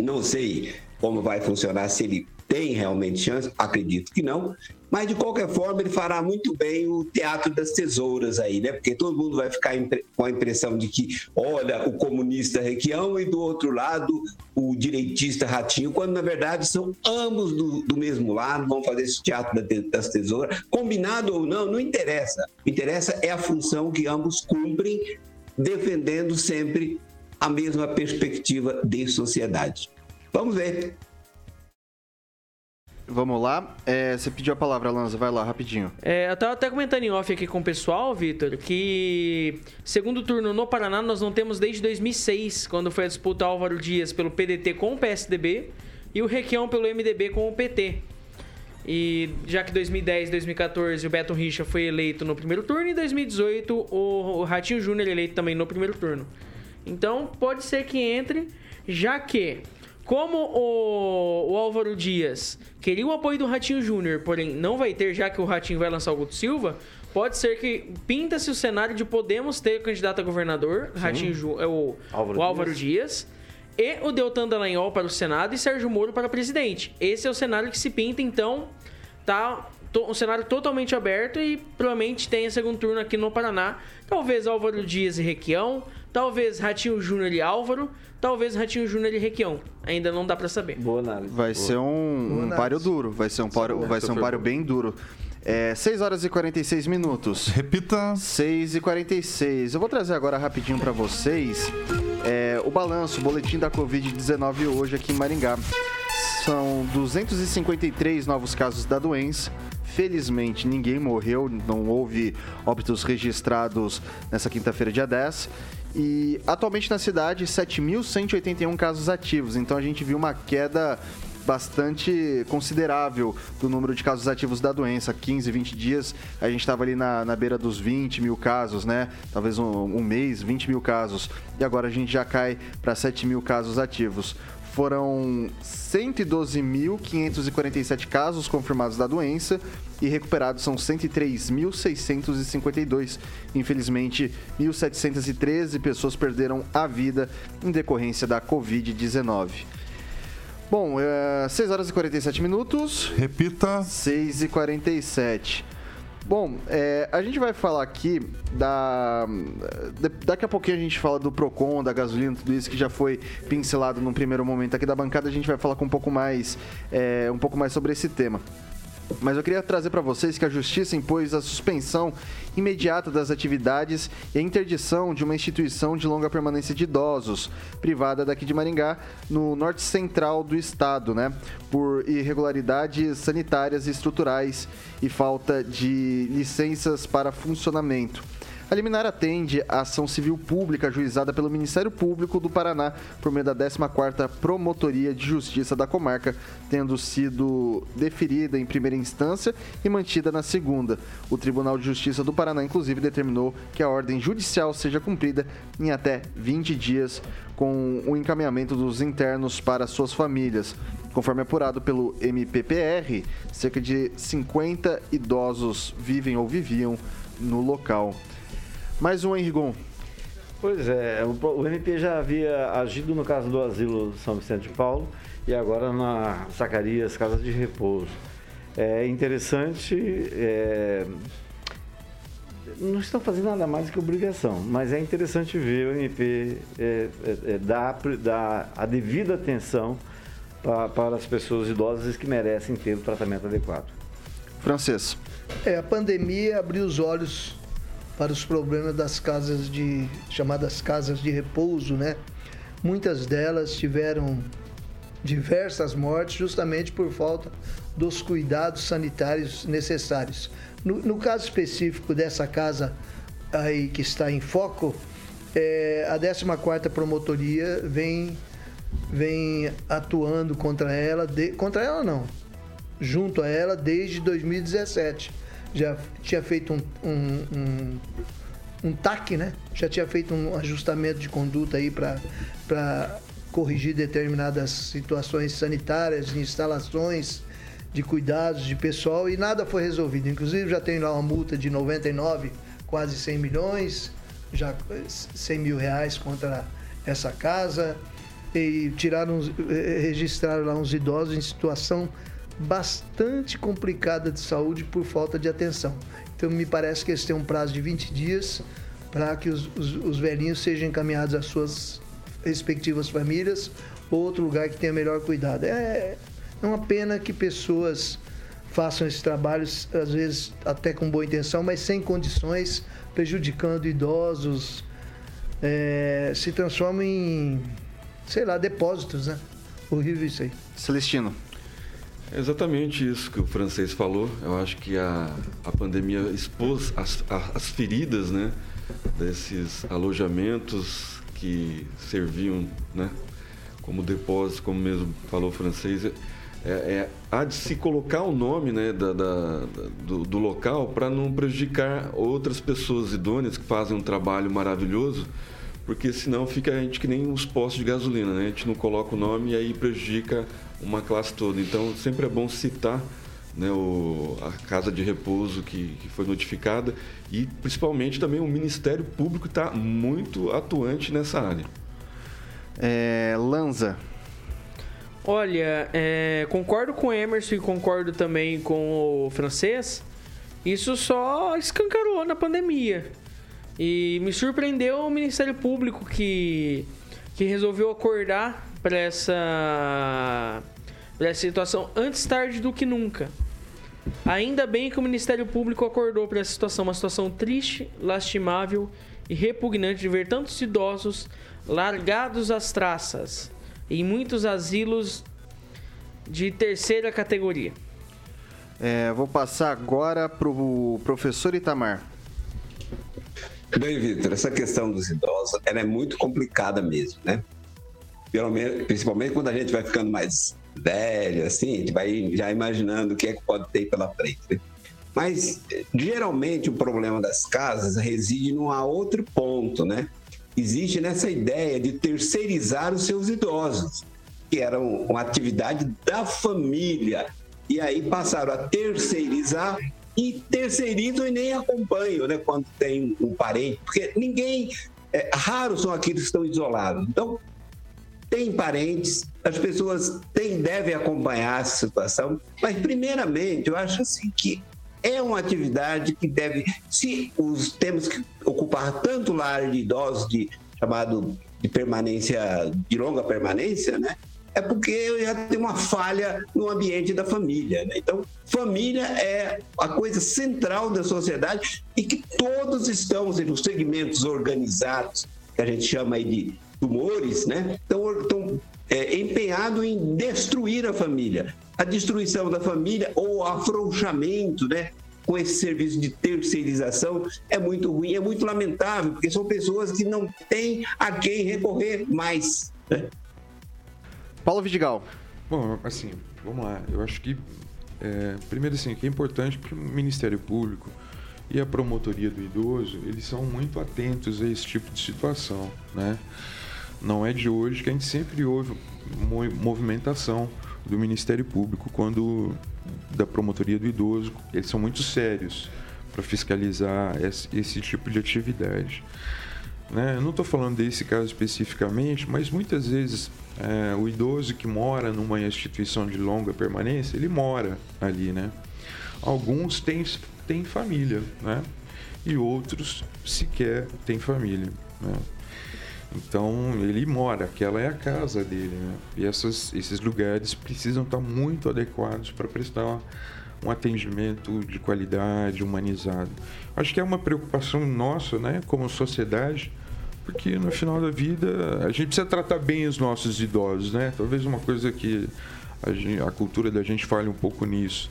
[SPEAKER 9] não sei como vai funcionar, se ele tem realmente chance, acredito que não. Mas, de qualquer forma, ele fará muito bem o teatro das tesouras aí, né? Porque todo mundo vai ficar com a impressão de que, olha, o comunista Requião e do outro lado o direitista Ratinho, quando na verdade são ambos do, do mesmo lado, vão fazer esse teatro da te- das tesouras. Combinado ou não, não interessa. O que interessa é a função que ambos cumprem, defendendo sempre a mesma perspectiva de sociedade. Vamos ver.
[SPEAKER 3] Vamos lá. É, você pediu a palavra, Lanza. Vai lá, rapidinho.
[SPEAKER 5] É, eu tava até comentando em off aqui com o pessoal, Vitor, que segundo turno no Paraná nós não temos desde 2006, quando foi a disputa Álvaro Dias pelo PDT com o PSDB e o Requião pelo MDB com o PT. E já que 2010 2014 o Beto Richa foi eleito no primeiro turno e em 2018 o, o Ratinho Júnior eleito também no primeiro turno. Então pode ser que entre, já que como o, o Álvaro Dias queria o apoio do Ratinho Júnior, porém não vai ter, já que o Ratinho vai lançar o Guto Silva, pode ser que pinta-se o cenário de podemos ter candidato a governador, Ratinho Ju- é o
[SPEAKER 4] Álvaro
[SPEAKER 5] o Álvaro Dias. e o Deltan Dallagnol para o Senado e Sérgio Moro para presidente. Esse é o cenário que se pinta, então tá um cenário totalmente aberto e provavelmente tenha segundo turno aqui no Paraná. Talvez Álvaro Dias e Requião, talvez Ratinho Júnior e Álvaro, talvez Ratinho Júnior e Requião. Ainda não dá pra saber.
[SPEAKER 4] Boa análise.
[SPEAKER 3] Vai
[SPEAKER 4] Boa.
[SPEAKER 3] ser um, um páreo duro, vai ser um páreo, vai ser um páreo bem duro. É, 6 horas e 46 minutos.
[SPEAKER 11] Repita.
[SPEAKER 3] 6 e 46. Eu vou trazer agora rapidinho para vocês é, o balanço, o boletim da Covid-19 hoje aqui em Maringá. São 253 novos casos da doença. Felizmente, ninguém morreu, não houve óbitos registrados nessa quinta-feira, dia 10. E atualmente na cidade, 7.181 casos ativos. Então a gente viu uma queda bastante considerável do número de casos ativos da doença. 15, 20 dias, a gente estava ali na, na beira dos 20 mil casos, né? Talvez um, um mês, 20 mil casos. E agora a gente já cai para 7 mil casos ativos foram 112.547 casos confirmados da doença e recuperados são 103.652. Infelizmente, 1.713 pessoas perderam a vida em decorrência da Covid-19. Bom, é 6 horas e 47 minutos.
[SPEAKER 11] Repita.
[SPEAKER 3] 6 e 47. Bom, é, a gente vai falar aqui da. Daqui a pouquinho a gente fala do PROCON, da gasolina, tudo isso que já foi pincelado num primeiro momento aqui da bancada. A gente vai falar com um pouco mais, é, um pouco mais sobre esse tema. Mas eu queria trazer para vocês que a Justiça impôs a suspensão imediata das atividades e a interdição de uma instituição de longa permanência de idosos, privada daqui de Maringá, no norte central do estado, né? Por irregularidades sanitárias e estruturais e falta de licenças para funcionamento. A liminar atende a ação civil pública ajuizada pelo Ministério Público do Paraná por meio da 14ª Promotoria de Justiça da comarca, tendo sido deferida em primeira instância e mantida na segunda. O Tribunal de Justiça do Paraná, inclusive, determinou que a ordem judicial seja cumprida em até 20 dias com o encaminhamento dos internos para suas famílias. Conforme apurado pelo MPPR, cerca de 50 idosos vivem ou viviam no local. Mais um, Henrigon.
[SPEAKER 4] Pois é, o, MP já havia agido no caso do asilo São Vicente de Paulo e agora na Zacarias, Casa de Repouso. É interessante, é, não estão fazendo nada mais que obrigação, mas é interessante ver o MP é, é, é dar, dar a devida atenção para, para as pessoas idosas que merecem ter o tratamento adequado.
[SPEAKER 3] Francês.
[SPEAKER 7] É, a pandemia abriu os olhos para os problemas das casas de chamadas casas de repouso, né? Muitas delas tiveram diversas mortes justamente por falta dos cuidados sanitários necessários. No, no caso específico dessa casa aí que está em foco, é, a 14ª Promotoria vem, vem atuando contra ela, de, contra ela não, junto a ela desde 2017 já tinha feito um, um, um, um TAC, né? Já tinha feito um ajustamento de conduta aí para corrigir determinadas situações sanitárias, de instalações, de cuidados de pessoal e nada foi resolvido. Inclusive já tem lá uma multa de 99, quase 100 milhões, já 100 mil reais contra essa casa e tiraram, eh, registraram lá uns idosos em situação bastante complicada de saúde por falta de atenção. Então, me parece que eles têm um prazo de 20 dias para que os, os, os, velhinhos sejam encaminhados às suas respectivas famílias ou outro lugar que tenha melhor cuidado. É, é uma pena que pessoas façam esses trabalhos, às vezes até com boa intenção, mas sem condições, prejudicando idosos, é, se transformam em, sei lá, depósitos, né? Horrível isso aí.
[SPEAKER 3] Celestino.
[SPEAKER 6] É exatamente isso que o francês falou. Eu acho que a, a pandemia expôs as, as feridas né, desses alojamentos que serviam né, como depósito, como mesmo falou o francês. É, é, há de se colocar o nome né, da, da do, do local para não prejudicar outras pessoas idôneas que fazem um trabalho maravilhoso porque senão fica a gente que nem os postos de gasolina, né? A gente não coloca o nome e aí prejudica uma classe toda. Então, sempre é bom citar né, o, a casa de repouso que, que, foi notificada e, principalmente, também o Ministério Público está muito atuante nessa área.
[SPEAKER 3] É, Lanza.
[SPEAKER 5] Olha, é, concordo com o Emerson e concordo também com o francês. Isso só escancarou na pandemia. E me surpreendeu o Ministério Público que, que resolveu acordar para essa, pra essa situação antes tarde do que nunca. Ainda bem que o Ministério Público acordou para essa situação, uma situação triste, lastimável e repugnante de ver tantos idosos largados às traças em muitos asilos de terceira categoria.
[SPEAKER 3] É, vou passar agora para o professor Itamar.
[SPEAKER 9] Bem, Vitor, essa questão dos idosos ela é muito complicada mesmo, né? Pelo menos, principalmente quando a gente vai ficando mais velho, assim, a gente vai já imaginando o que é que pode ter pela frente. Né? Mas, geralmente, o problema das casas reside num outro ponto, né? Existe nessa ideia de terceirizar os seus idosos, que era uma atividade da família, e aí passaram a terceirizar e terceirizam e nem acompanham, né? Quando tem um parente, porque ninguém, é, raros são aqueles que estão isolados. Então, tem parentes, as pessoas têm, devem acompanhar essa situação, mas primeiramente eu acho assim que é uma atividade que deve, se os temos que ocupar tanto lar de idosos de chamado de permanência de longa permanência, né? É porque já tem uma falha no ambiente da família. Né? Então, família é a coisa central da sociedade e que todos estão, seja, os segmentos organizados, que a gente chama aí de tumores, né? Estão, estão é, empenhados em destruir a família a destruição da família ou o afrouxamento, né? Com esse serviço de terceirização é muito ruim, é muito lamentável, porque são pessoas que não têm a quem recorrer mais. Né?
[SPEAKER 3] Paulo Vidigal.
[SPEAKER 8] Bom, assim, vamos lá. Eu acho que, é, primeiro assim, que é importante que o Ministério Público e a promotoria do idoso, eles são muito atentos a esse tipo de situação, né? Não é de hoje que a gente sempre ouve movimentação do Ministério Público quando da promotoria do idoso. Eles são muito sérios para fiscalizar esse, esse, tipo de atividade. Né? Não estou falando desse caso especificamente, mas muitas vezes é, o idoso que mora numa instituição de longa permanência, ele mora ali, né? Alguns têm, têm família, né? E outros sequer têm família, né? Então ele mora, aquela é a casa dele, né? E essas, esses lugares precisam estar muito adequados para prestar um atendimento de qualidade, humanizado. Acho que é uma preocupação nossa, né, como sociedade, porque no final da vida a gente precisa tratar bem os nossos idosos, né? Talvez uma coisa que a, gente, a cultura da gente fale um pouco nisso,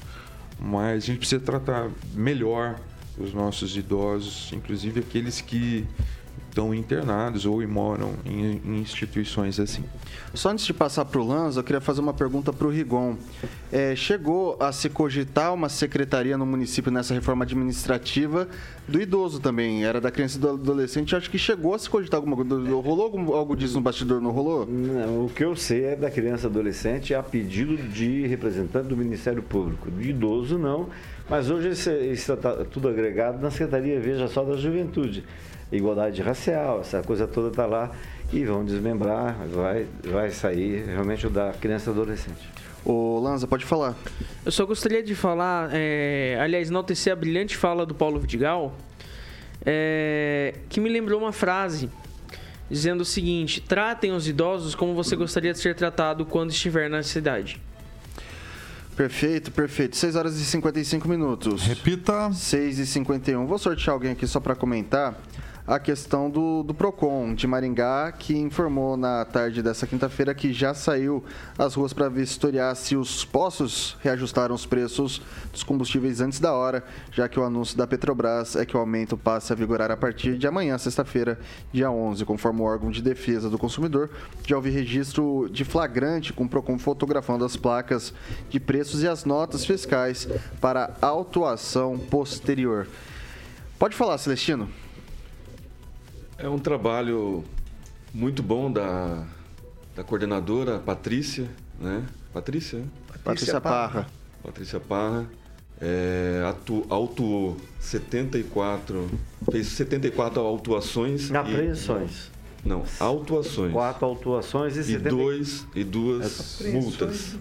[SPEAKER 8] mas a gente precisa tratar melhor os nossos idosos, inclusive aqueles que estão internados ou moram em, em, instituições assim.
[SPEAKER 3] Só antes de passar para o Lanza, eu queria fazer uma pergunta para o Rigon. É, chegou a se cogitar uma secretaria no município nessa reforma administrativa do idoso também, era da criança e do adolescente, acho que chegou a se cogitar alguma coisa. Rolou algum, algo disso no bastidor, não rolou?
[SPEAKER 4] Não, o que eu sei é da criança e adolescente a pedido de representante do Ministério Público. De idoso, não. Mas hoje isso está tudo agregado na Secretaria, veja só, da Juventude igualdade racial, essa coisa toda está lá e vão desmembrar, vai, vai sair realmente o da criança e adolescente.
[SPEAKER 3] Ô Lanza, pode falar.
[SPEAKER 5] Eu só gostaria de falar, é, aliás, enaltecer a brilhante fala do Paulo Vidigal, é, que me lembrou uma frase dizendo o seguinte: tratem os idosos como você gostaria de ser tratado quando estiver na cidade.
[SPEAKER 3] Perfeito, perfeito. 6 horas e 55 minutos.
[SPEAKER 12] Repita.
[SPEAKER 3] 6 e 51. Vou sortear alguém aqui só para comentar a questão do, do PROCON de Maringá, que informou na tarde dessa quinta-feira que já saiu às ruas para vistoriar se os postos reajustaram os preços dos combustíveis antes da hora, já que o anúncio da Petrobras é que o aumento passe a vigorar a partir de amanhã, sexta-feira, dia 11, conforme o órgão de defesa do consumidor. Já houve registro de flagrante com o PROCON fotografando as placas de preços e as notas fiscais para autuação posterior. Pode falar, Celestino.
[SPEAKER 6] É um trabalho muito bom da, da coordenadora Patrícia, né? Patrícia?
[SPEAKER 3] Patrícia, Patrícia Parra.
[SPEAKER 6] Patrícia Parra. É, atu, autuou 74, fez 74 autuações.
[SPEAKER 4] Apreensões.
[SPEAKER 6] E, não, autuações.
[SPEAKER 4] Quatro autuações e,
[SPEAKER 6] e, 70... dois, e duas multas.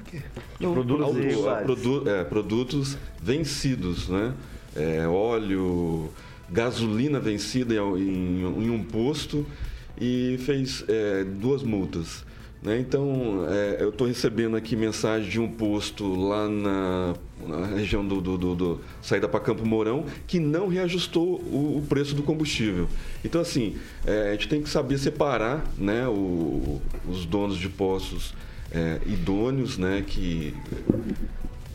[SPEAKER 4] De produtos,
[SPEAKER 6] Autu, produ, é, produtos vencidos, né? É, óleo, gasolina vencida em, em um posto e fez é, duas multas. Né? Então, é, eu estou recebendo aqui mensagem de um posto lá na, na região do, do, do, do saída para Campo Mourão que não reajustou o, o preço do combustível. Então, assim, é, a gente tem que saber separar né, o, os donos de postos é, idôneos, né, que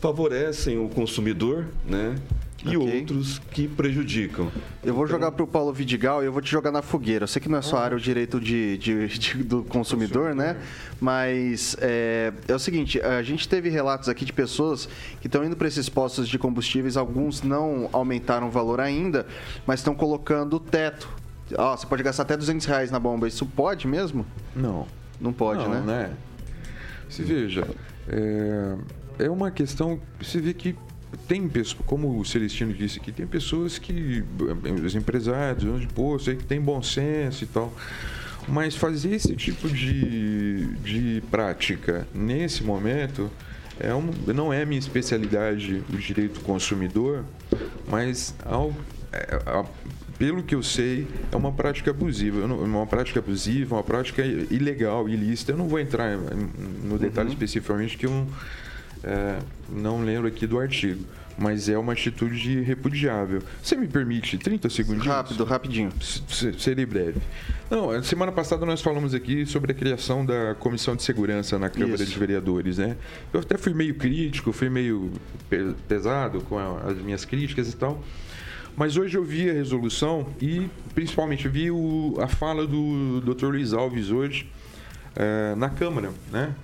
[SPEAKER 6] favorecem o consumidor, né, e okay. outros que prejudicam.
[SPEAKER 3] Eu vou jogar para o Paulo Vidigal e eu vou te jogar na fogueira. Eu sei que não é só área o direito de, de, de do consumidor, né? Mas é, é, o seguinte, a gente teve relatos aqui de pessoas que estão indo para esses postos de combustíveis, alguns não aumentaram o valor ainda, mas estão colocando teto. Ó, você pode gastar até 200 reais na bomba. Isso pode mesmo?
[SPEAKER 8] Não.
[SPEAKER 3] Não pode,
[SPEAKER 8] não,
[SPEAKER 3] né?
[SPEAKER 8] né? Se veja, é, é uma questão, você vê que tem pessoas, como o Celestino disse aqui, tem pessoas que, os empresários, donos de posto, que tem bom senso e tal. Mas fazer esse tipo de, de prática nesse momento é um, não é minha especialidade o direito consumidor, mas ao, é, pelo que eu sei, é uma prática abusiva. Uma prática abusiva, uma prática ilegal, ilícita. Eu não vou entrar no detalhe uhum. especificamente que eu não, é, não lembro aqui do artigo. Mas é uma atitude repudiável. Você me permite 30 segundos?
[SPEAKER 3] Rápido, rapidinho.
[SPEAKER 8] Serei breve. Não, semana passada nós falamos aqui sobre a criação da Comissão de Segurança na Câmara Isso. de Vereadores, né? Eu até fui meio crítico, fui meio pesado com as minhas críticas e tal. Mas hoje eu vi a resolução e, principalmente, vi o, a fala do Dr. Luiz Alves hoje é, na Câmara, né?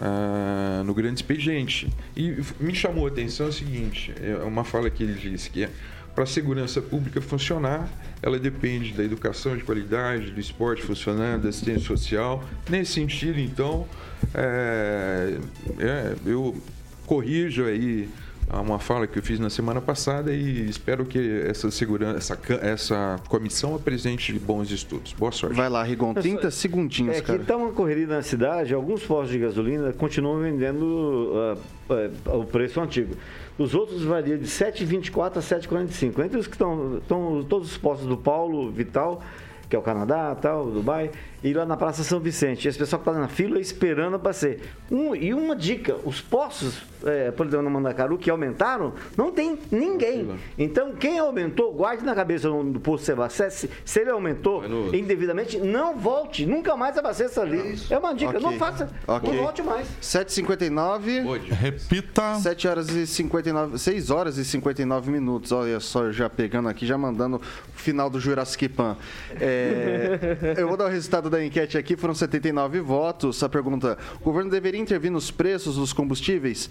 [SPEAKER 8] É, no grande expediente. E me chamou a atenção o seguinte: é uma fala que ele disse que é, para a segurança pública funcionar, ela depende da educação de qualidade, do esporte funcionando, da assistência social. Nesse sentido, então, é, é, eu corrijo aí uma fala que eu fiz na semana passada e espero que essa segurança, essa, essa comissão apresente bons estudos. Boa sorte.
[SPEAKER 3] Vai lá, Rigon, 30 segundinhos,
[SPEAKER 4] é, cara. Aqui está uma corrida na cidade, alguns postos de gasolina continuam vendendo uh, uh, o preço antigo. Os outros variam de 7,24 a 7,45. Entre os que estão, estão todos os postos do Paulo, Vital, que é o Canadá, tal, Dubai, e lá na Praça São Vicente. Esse pessoal que está na fila esperando para ser. Um, e uma dica: os postos, é, por exemplo, no Mandacaru, que aumentaram, não tem ninguém. Então, quem aumentou, guarde na cabeça do posto Sebacete, se ele aumentou indevidamente, não volte, nunca mais abasteça ali. É uma dica, okay. não faça, okay. não volte mais.
[SPEAKER 3] 7h59.
[SPEAKER 12] Repita.
[SPEAKER 3] 7 horas e 59, 6 horas e 59 minutos. Olha só, já pegando aqui, já mandando o final do Jurassic Pan. É, eu vou dar o resultado da enquete aqui foram 79 votos. A pergunta: o governo deveria intervir nos preços dos combustíveis?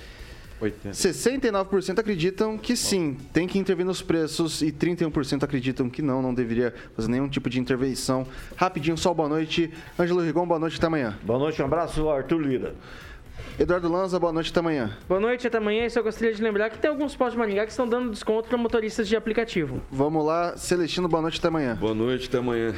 [SPEAKER 3] 80. 69% acreditam que sim, tem que intervir nos preços e 31% acreditam que não, não deveria fazer nenhum tipo de intervenção. Rapidinho, só boa noite. Ângelo Rigon, boa noite, até amanhã.
[SPEAKER 4] Boa noite, um abraço, Arthur Lira.
[SPEAKER 3] Eduardo Lanza, boa noite, até amanhã.
[SPEAKER 5] Boa noite, até amanhã. E só gostaria de lembrar que tem alguns postos de Maringá que estão dando desconto para motoristas de aplicativo.
[SPEAKER 3] Vamos lá, Celestino, boa noite, até amanhã.
[SPEAKER 6] Boa noite, até amanhã.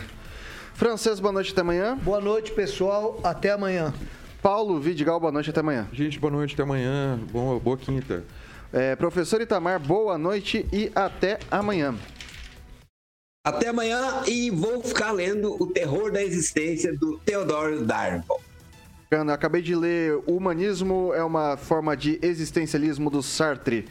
[SPEAKER 3] Francês, boa noite, até amanhã.
[SPEAKER 7] Boa noite, pessoal. Até amanhã.
[SPEAKER 3] Paulo Vidigal, boa noite, até amanhã.
[SPEAKER 8] Gente, boa noite, até amanhã. Boa, boa quinta.
[SPEAKER 3] É, professor Itamar, boa noite e até amanhã.
[SPEAKER 9] Até amanhã e vou ficar lendo O Terror da Existência do Theodore Darbo.
[SPEAKER 3] Acabei de ler O Humanismo é uma forma de existencialismo do Sartre.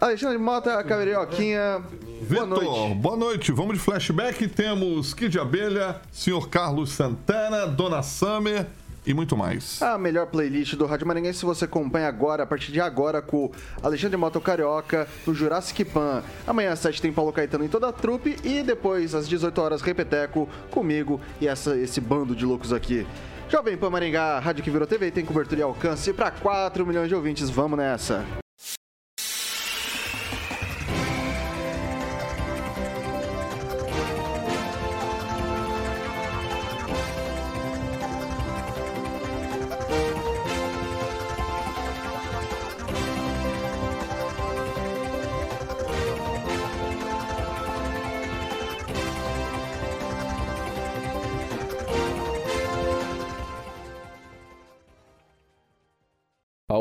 [SPEAKER 3] Alexandre Mota, Caverioquinha.
[SPEAKER 12] Boa noite. Boa noite. Vamos de flashback. Temos Kid Abelha, Senhor Carlos Santana, Dona Summer e muito mais.
[SPEAKER 3] A melhor playlist do Rádio Marinhense você acompanha agora, a partir de agora, com Alexandre Mota Carioca, no Jurassic Pan. Amanhã às 7 tem Paulo Caetano em toda a trupe e depois às 18 horas Repeteco comigo e essa, esse bando de loucos aqui. Jovem Pan Maringá, rádio que virou TV, tem cobertura e alcance para 4 milhões de ouvintes. Vamos nessa.